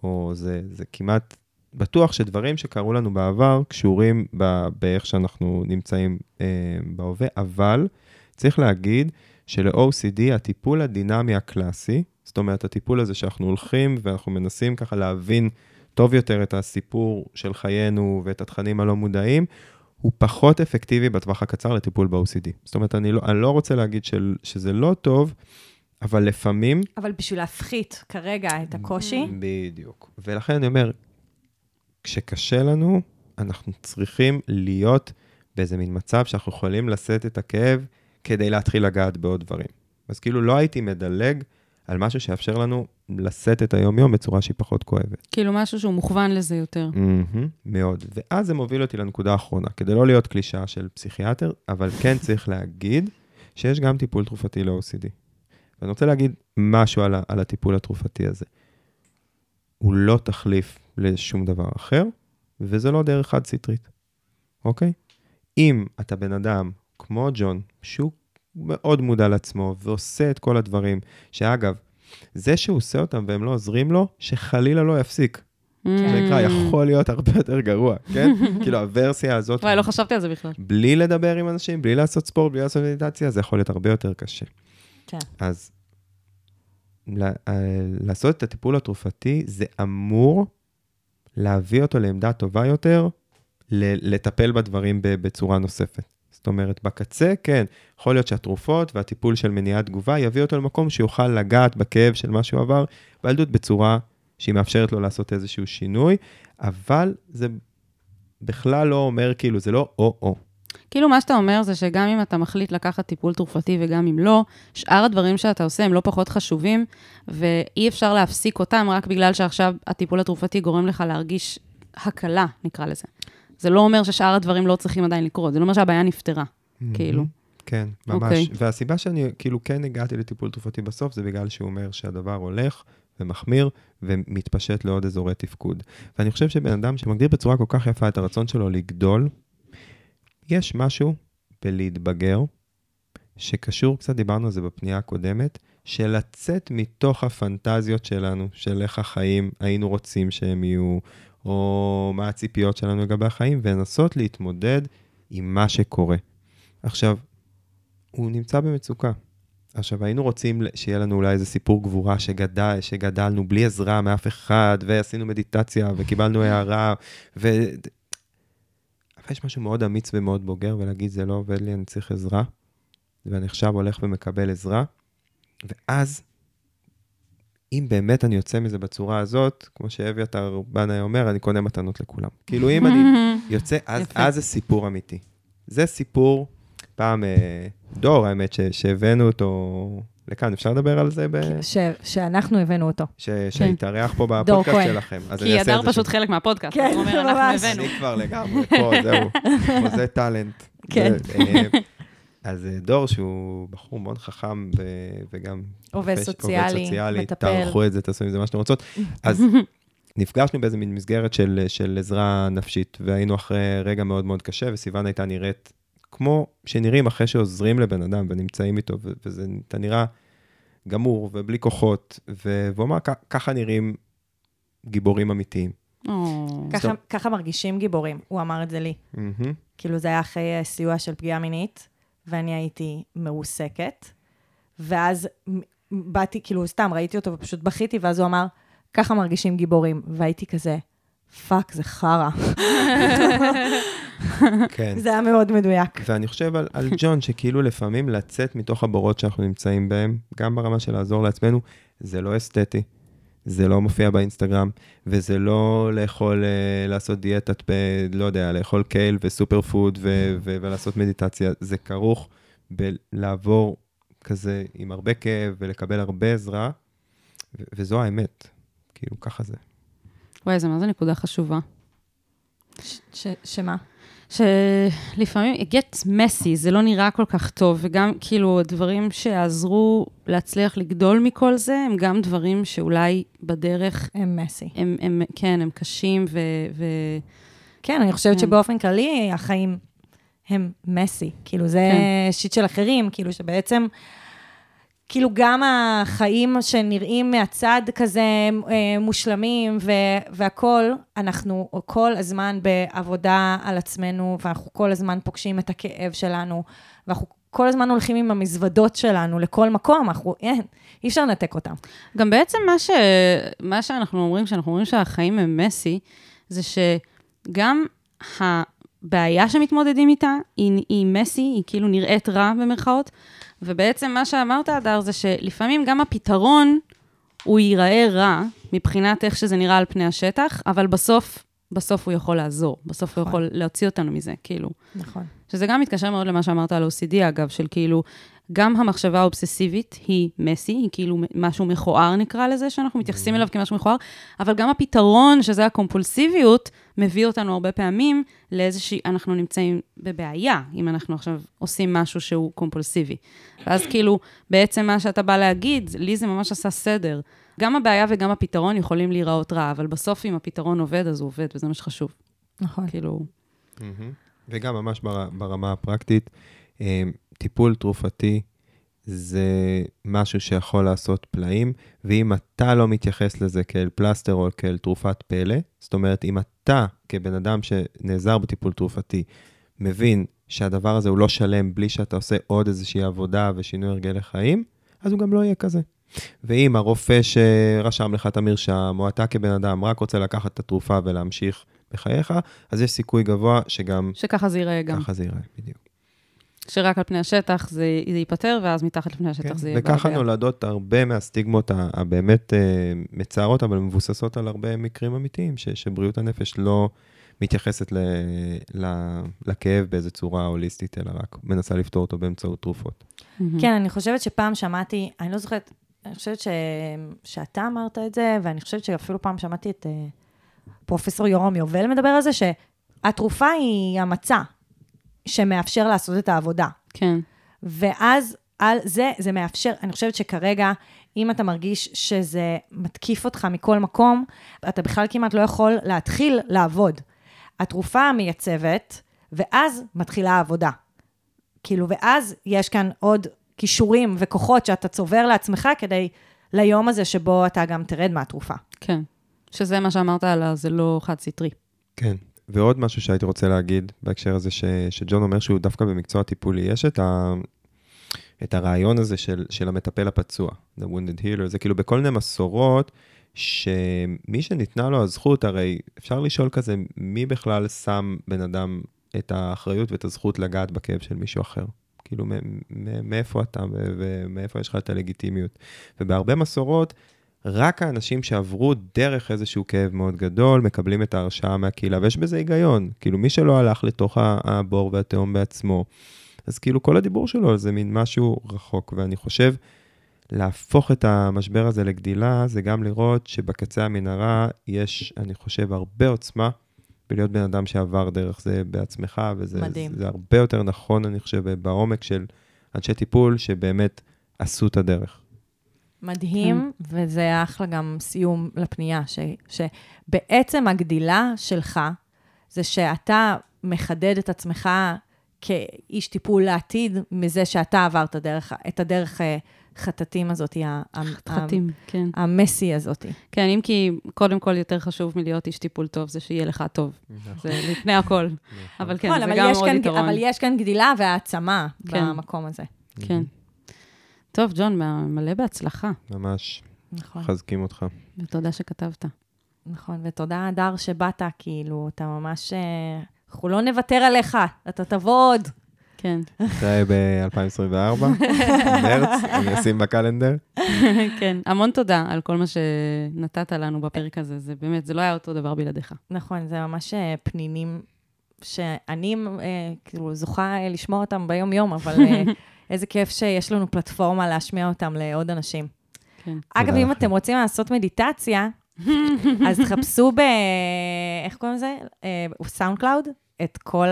או זה, זה כמעט בטוח שדברים שקרו לנו בעבר קשורים ב, באיך שאנחנו נמצאים אה, בהווה, אבל צריך להגיד של-OCD הטיפול הדינמי הקלאסי, זאת אומרת, הטיפול הזה שאנחנו הולכים ואנחנו מנסים ככה להבין טוב יותר את הסיפור של חיינו ואת התכנים הלא מודעים, הוא פחות אפקטיבי בטווח הקצר לטיפול ב-OCD. זאת אומרת, אני לא, אני לא רוצה להגיד של, שזה לא טוב, אבל לפעמים... אבל בשביל להפחית כרגע את הקושי, בדיוק. ולכן אני אומר, כשקשה לנו, אנחנו צריכים להיות באיזה מין מצב שאנחנו יכולים לשאת את הכאב כדי להתחיל לגעת בעוד דברים. אז כאילו לא הייתי מדלג על משהו שיאפשר לנו לשאת את היום-יום בצורה שהיא פחות כואבת. כאילו משהו שהוא מוכוון לזה יותר. מהמם, מאוד. ואז זה מוביל אותי לנקודה האחרונה, כדי לא להיות קלישאה של פסיכיאטר, אבל כן צריך להגיד שיש גם טיפול תרופתי ל-OCD. ואני רוצה להגיד משהו על, על הטיפול התרופתי הזה. הוא לא תחליף לשום דבר אחר, וזה לא דרך חד-סטרית, אוקיי? אם אתה בן אדם כמו ג'ון, שהוא מאוד מודע לעצמו ועושה את כל הדברים, שאגב, זה שהוא עושה אותם והם לא עוזרים לו, שחלילה לא יפסיק. Mm. זה נקרא, יכול להיות הרבה יותר גרוע, כן? כאילו, הוורסיה הזאת, וואי, לא חשבתי על זה בכלל. בלי לדבר עם אנשים, בלי לעשות ספורט, בלי לעשות מדיטציה, זה יכול להיות הרבה יותר קשה. כן. אז אה, לעשות את הטיפול התרופתי, זה אמור להביא אותו לעמדה טובה יותר, לטפל בדברים בצורה נוספת. זאת אומרת, בקצה, כן, יכול להיות שהתרופות והטיפול של מניעת תגובה יביא אותו למקום שיוכל לגעת בכאב של מה שהוא עבר בילדות בצורה שהיא מאפשרת לו לעשות איזשהו שינוי, אבל זה בכלל לא אומר, כאילו, זה לא או-או. כאילו, מה שאתה אומר זה שגם אם אתה מחליט לקחת טיפול תרופתי וגם אם לא, שאר הדברים שאתה עושה הם לא פחות חשובים, ואי אפשר להפסיק אותם רק בגלל שעכשיו הטיפול התרופתי גורם לך להרגיש הקלה, נקרא לזה. זה לא אומר ששאר הדברים לא צריכים עדיין לקרות, זה לא אומר שהבעיה נפתרה, כאילו. כן, ממש. אוקיי. Okay. והסיבה שאני כאילו כן הגעתי לטיפול תרופתי בסוף, זה בגלל שהוא אומר שהדבר הולך ומחמיר ומתפשט לעוד אזורי תפקוד. ואני חושב שבן אדם שמגדיר בצורה כל כך יפה את הרצון שלו לגדול, יש משהו בלהתבגר, שקשור, קצת דיברנו על זה בפנייה הקודמת, של לצאת מתוך הפנטזיות שלנו, של איך החיים היינו רוצים שהם יהיו, או מה הציפיות שלנו לגבי החיים, ולנסות להתמודד עם מה שקורה. עכשיו, הוא נמצא במצוקה. עכשיו, היינו רוצים שיהיה לנו אולי איזה סיפור גבורה שגדל, שגדלנו בלי עזרה מאף אחד, ועשינו מדיטציה, וקיבלנו הערה, ו... יש משהו מאוד אמיץ ומאוד בוגר, ולהגיד, זה לא עובד לי, אני צריך עזרה, ואני עכשיו הולך ומקבל עזרה, ואז, אם באמת אני יוצא מזה בצורה הזאת, כמו שאביתר בנאי אומר, אני קונה מתנות לכולם. כאילו, אם אני יוצא, אז. אז זה סיפור אמיתי. זה סיפור, פעם אה, דור, האמת, שהבאנו אותו לכאן, אפשר לדבר על זה? ב... ש- שאנחנו הבאנו אותו. ש, שהתארח פה בפודקאסט כהן. שלכם. אז כי הדר פשוט חלק מהפודקאסט, כן, הוא אומר, אנחנו ממש. הבאנו. אני כבר לגמרי פה, זהו, חוזה טאלנט. כן. זה, אה, אז אה, דור, שהוא בחור מאוד חכם ו- וגם... עובד סוציאלי, עובד סוציאלי, מטפל. תערכו את זה, תעשו עם זה מה שאתם רוצות. אז נפגשנו באיזה מין מסגרת של, של עזרה נפשית, והיינו אחרי רגע מאוד מאוד קשה, וסיוון הייתה נראית כמו שנראים אחרי שעוזרים לבן אדם ונמצאים איתו, ו- וזה, אתה נראה גמור ובלי כוחות, ו- והוא אמר, "כ- ככה נראים גיבורים אמיתיים. ככה- מרגישים גיבורים, הוא אמר את זה לי. כאילו, זה היה אחרי סיוע של פגיעה מינית, ואני הייתי מרוסקת, ואז באתי, כאילו, סתם, ראיתי אותו ופשוט בכיתי, ואז הוא אמר, ככה מרגישים גיבורים. והייתי כזה, fuck, זה חרא. כן. זה היה מאוד מדויק. ואני חושב על, על ג'ון, שכאילו לפעמים לצאת מתוך הבורות שאנחנו נמצאים בהם, גם ברמה של לעזור לעצמנו, זה לא אסתטי, זה לא מופיע באינסטגרם, וזה לא לאכול, אה, לעשות דיאטת, ב, לא יודע, לאכול קייל וסופר פוד ו, ו, ולעשות מדיטציה, זה כרוך בלעבור כזה עם הרבה כאב ולקבל הרבה עזרה, ו, וזו האמת, כאילו, ככה זה. וואי, זה מה זה נקודה חשובה. ש- ש- שמה? שלפעמים it gets messy, זה לא נראה כל כך טוב, וגם כאילו הדברים שיעזרו להצליח לגדול מכל זה, הם גם דברים שאולי בדרך, הם מסי. הם, הם כן, הם קשים ו... ו... כן, אני חושבת כן. שבאופן כללי החיים הם מסי. כאילו, זה כן. שיט של אחרים, כאילו שבעצם, כאילו גם החיים שנראים מהצד כזה אה, מושלמים והכול, אנחנו כל הזמן בעבודה על עצמנו, ואנחנו כל הזמן פוגשים את הכאב שלנו, ואנחנו כל הזמן הולכים עם המזוודות שלנו לכל מקום, אנחנו, אין, אי אפשר לנתק אותם. גם בעצם מה, ש... מה שאנחנו אומרים, כשאנחנו אומרים שהחיים הם מסי, זה שגם הבעיה שמתמודדים איתה היא, היא מסי, היא כאילו נראית רע במרכאות, ובעצם מה שאמרת, אדר, זה שלפעמים גם הפתרון, הוא ייראה רע מבחינת איך שזה נראה על פני השטח, אבל בסוף, בסוף הוא יכול לעזור, בסוף הוא נכון. יכול להוציא אותנו מזה, כאילו. נכון. שזה גם מתקשר מאוד למה שאמרת על OCD, אגב, של כאילו, גם המחשבה האובססיבית היא מסי, היא כאילו משהו מכוער נקרא לזה, שאנחנו מתייחסים אליו כמשהו מכוער, אבל גם הפתרון, שזה הקומפולסיביות, מביא אותנו הרבה פעמים לאיזושהי, אנחנו נמצאים בבעיה, אם אנחנו עכשיו עושים משהו שהוא קומפולסיבי. ואז כאילו, בעצם מה שאתה בא להגיד, לי זה ממש עשה סדר. גם הבעיה וגם הפתרון יכולים להיראות רע, אבל בסוף אם הפתרון עובד, אז הוא עובד, וזה מה שחשוב. נכון. כאילו, מהמם. וגם ממש בר, ברמה הפרקטית, אה, טיפול תרופתי זה משהו שיכול לעשות פלאים, ואם אתה לא מתייחס לזה כאל פלסטר או כאל תרופת פלא, זאת אומרת, אם אתה כבן אדם שנעזר בטיפול תרופתי, מבין שהדבר הזה הוא לא שלם בלי שאתה עושה עוד איזושהי עבודה ושינוי הרגלי חיים, אז הוא גם לא יהיה כזה. ואם הרופא שרשם לך את המרשם, או אתה כבן אדם רק רוצה לקחת את התרופה ולהמשיך בחייך, אז יש סיכוי גבוה שגם שככה זה ייראה גם. ככה זה ייראה, בדיוק. שרק על פני השטח זה, זה ייפתר, ואז מתחת לפני השטח כן, זה יהיה וככה בעיה. נולדות הרבה מהסטיגמות הבאמת אה, מצערות, אבל מבוססות על הרבה מקרים אמיתיים, ש- שבריאות הנפש לא מתייחסת ל- ל- לכאב באיזו צורה הוליסטית, אלא רק מנסה לפתור אותו באמצעות תרופות. כן, אני חושבת שפעם שמעתי, אני לא זוכרת, אני חושבת ש... שאתה אמרת את זה, ואני חושבת שאפילו פעם שמעתי את אה, פרופסור יורם יובל מדבר על זה, שהתרופה היא המצע שמאפשר לעשות את העבודה. כן. ואז על זה, זה מאפשר, אני חושבת שכרגע, אם אתה מרגיש שזה מתקיף אותך מכל מקום, אתה בכלל כמעט לא יכול להתחיל לעבוד. התרופה מייצבת, ואז מתחילה העבודה. כאילו, ואז יש כאן עוד כישורים וכוחות שאתה צובר לעצמך כדי ליום הזה שבו אתה גם תרד מהתרופה. כן. שזה מה שאמרת עליו, זה לא חד-סטרי. כן. ועוד משהו שהייתי רוצה להגיד בהקשר הזה, ש, שג'ון אומר שהוא דווקא במקצוע טיפולי, יש את, ה, את הרעיון הזה של, של המטפל הפצוע, The Wounded Healer, זה כאילו בכל מיני מסורות, שמי שניתנה לו הזכות, הרי אפשר לשאול כזה, מי בכלל שם בן אדם את האחריות ואת הזכות לגעת בכאב של מישהו אחר? כאילו, מאיפה אתה ומאיפה יש לך את הלגיטימיות? ובהרבה מסורות, רק האנשים שעברו דרך איזשהו כאב מאוד גדול, מקבלים את ההרשאה מהקהילה, ויש בזה היגיון. כאילו, מי שלא הלך לתוך הבור והתהום בעצמו, אז כאילו כל הדיבור שלו זה מין משהו רחוק, ואני חושב, להפוך את המשבר הזה לגדילה, זה גם לראות שבקצה המנהרה יש, אני חושב, הרבה עוצמה בלהיות בן אדם שעבר דרך זה בעצמך, וזה מדהים. זה הרבה יותר נכון, אני חושב, בעומק של אנשי טיפול שבאמת עשו את הדרך. מדהים, וזה היה אחלה גם סיום לפנייה, ש, שבעצם הגדילה שלך, זה שאתה מחדד את עצמך כאיש טיפול לעתיד, מזה שאתה עברת דרך, את הדרך אה, חטטים הזאת, חתים, כן. המסי הזאת. כן, אם כי קודם כל יותר חשוב מלהיות איש טיפול טוב, זה שיהיה לך טוב. זה לפני הכל. אבל כן, נכון, זה אבל גם יש עוד יתרון. אבל יש כאן גדילה והעצמה כן. במקום הזה. כן. טוב, ג'ון, מלא בהצלחה, ממש נכון, מחזקים אותך. ותודה שכתבת. נכון, ותודה, הדר, שבאת, כאילו, אתה ממש... אה, אנחנו לא נוותר עליך, אתה תבוא עוד. כן, נתראה ב-2024, מרץ, אני אשים ב calendar. כן. המון תודה על כל מה שנתת לנו בפרק הזה. זה באמת, זה לא היה אותו דבר בלעדיך. נכון, זה ממש אה, פנינים שאני אה, כאילו זוכה לשמוע אותם ביום-יום, אבל איזה כיף שיש לנו פלטפורמה להשמיע אותם לעוד אנשים. כן. אגב, אם לכם. אתם רוצים לעשות מדיטציה, אז תחפשו ב... איך קוראים לזה? אה, SoundCloud, את כל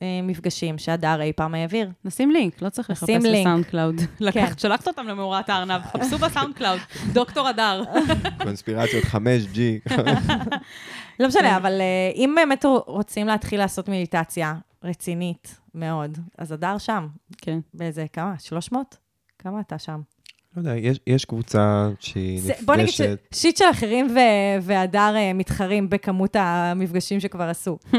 המפגשים שהדר אי פעם העביר. נשים לינק, לא צריך לחפש נשים לינק. ב SoundCloud. כן. לקחת, שלחת אותם למאורת הארנב, חפשו ב SoundCloud, דוקטור הדר. קונספירציות 5G. לא משנה, אבל אה, אם באמת רוצים להתחיל לעשות מדיטציה רצינית מאוד, אז הדר שם. כן. באיזה, כמה? 300? כמה אתה שם? לא יודע, יש, יש קבוצה שהיא זה- בוא נגיד נפגשת, ש shit של אחרים ו- והדר אה, מתחרים בכמות המפגשים שכבר עשו.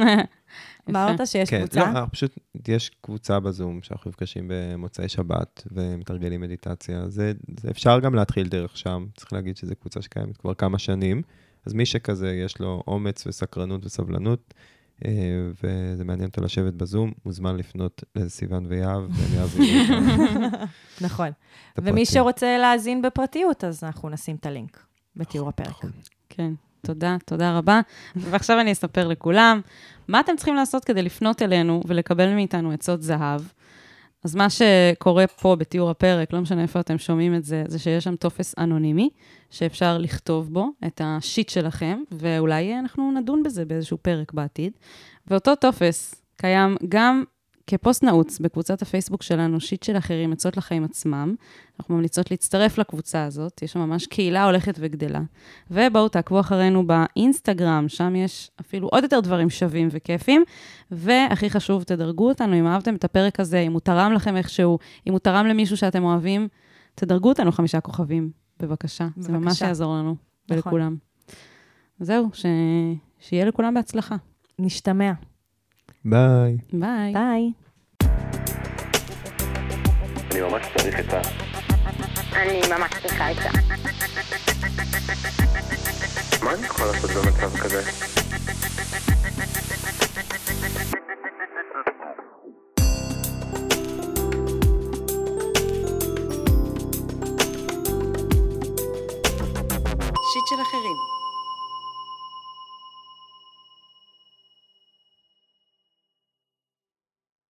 מה אמרת שיש כן, קבוצה? לא, אנחנו פשוט, יש קבוצה בזום שאנחנו נפגשים במוצאי שבת ומתרגלים מדיטציה. זה, זה אפשר גם להתחיל דרך שם, צריך להגיד שזו קבוצה שקיימת כבר כמה שנים. אז מי שכזה, יש לו אומץ וסקרנות וסבלנות, אה, וזה מעניין אותו לשבת בזום, מוזמן לפנות לסיוון ויהב, והם יעבירו את נכון. ומי שרוצה להאזין בפרטיות, אז אנחנו נשים את הלינק בתיאור הפרק. נכון. כן, תודה, תודה רבה. ועכשיו אני אספר לכולם, מה אתם צריכים לעשות כדי לפנות אלינו ולקבל מאיתנו עצות זהב? אז מה שקורה פה בתיאור הפרק, לא משנה איפה אתם שומעים את זה, זה שיש שם טופס אנונימי, שאפשר לכתוב בו את ה shit שלכם, ואולי אנחנו נדון בזה באיזשהו פרק בעתיד. ואותו טופס קיים גם כפוסט נעוץ בקבוצת הפייסבוק שלנו, shit של אחרים, עצות לחיים עצמם. אנחנו ממליצות להצטרף לקבוצה הזאת, יש שם ממש קהילה הולכת וגדלה. ובואו תעקבו אחרינו באינסטגרם, שם יש אפילו עוד יותר דברים שווים וכיפים. והכי חשוב, תדרגו אותנו אם אהבתם את הפרק הזה, אם הוא תרם לכם איכשהו, אם הוא תרם למישהו שאתם אוהבים, תדרגו אותנו חמישה כוכבים, בבקשה. זה ממש בבקשה. יעזור לנו נכון. ולכולם. זהו, ש... שיהיה לכולם בהצלחה. נשתמע. ביי. ביי. ביי. אני ממש צריך עצה. אני ממש צריכה עצה. מה אני יכול לעשות במצב כזה? שיט של אחרים.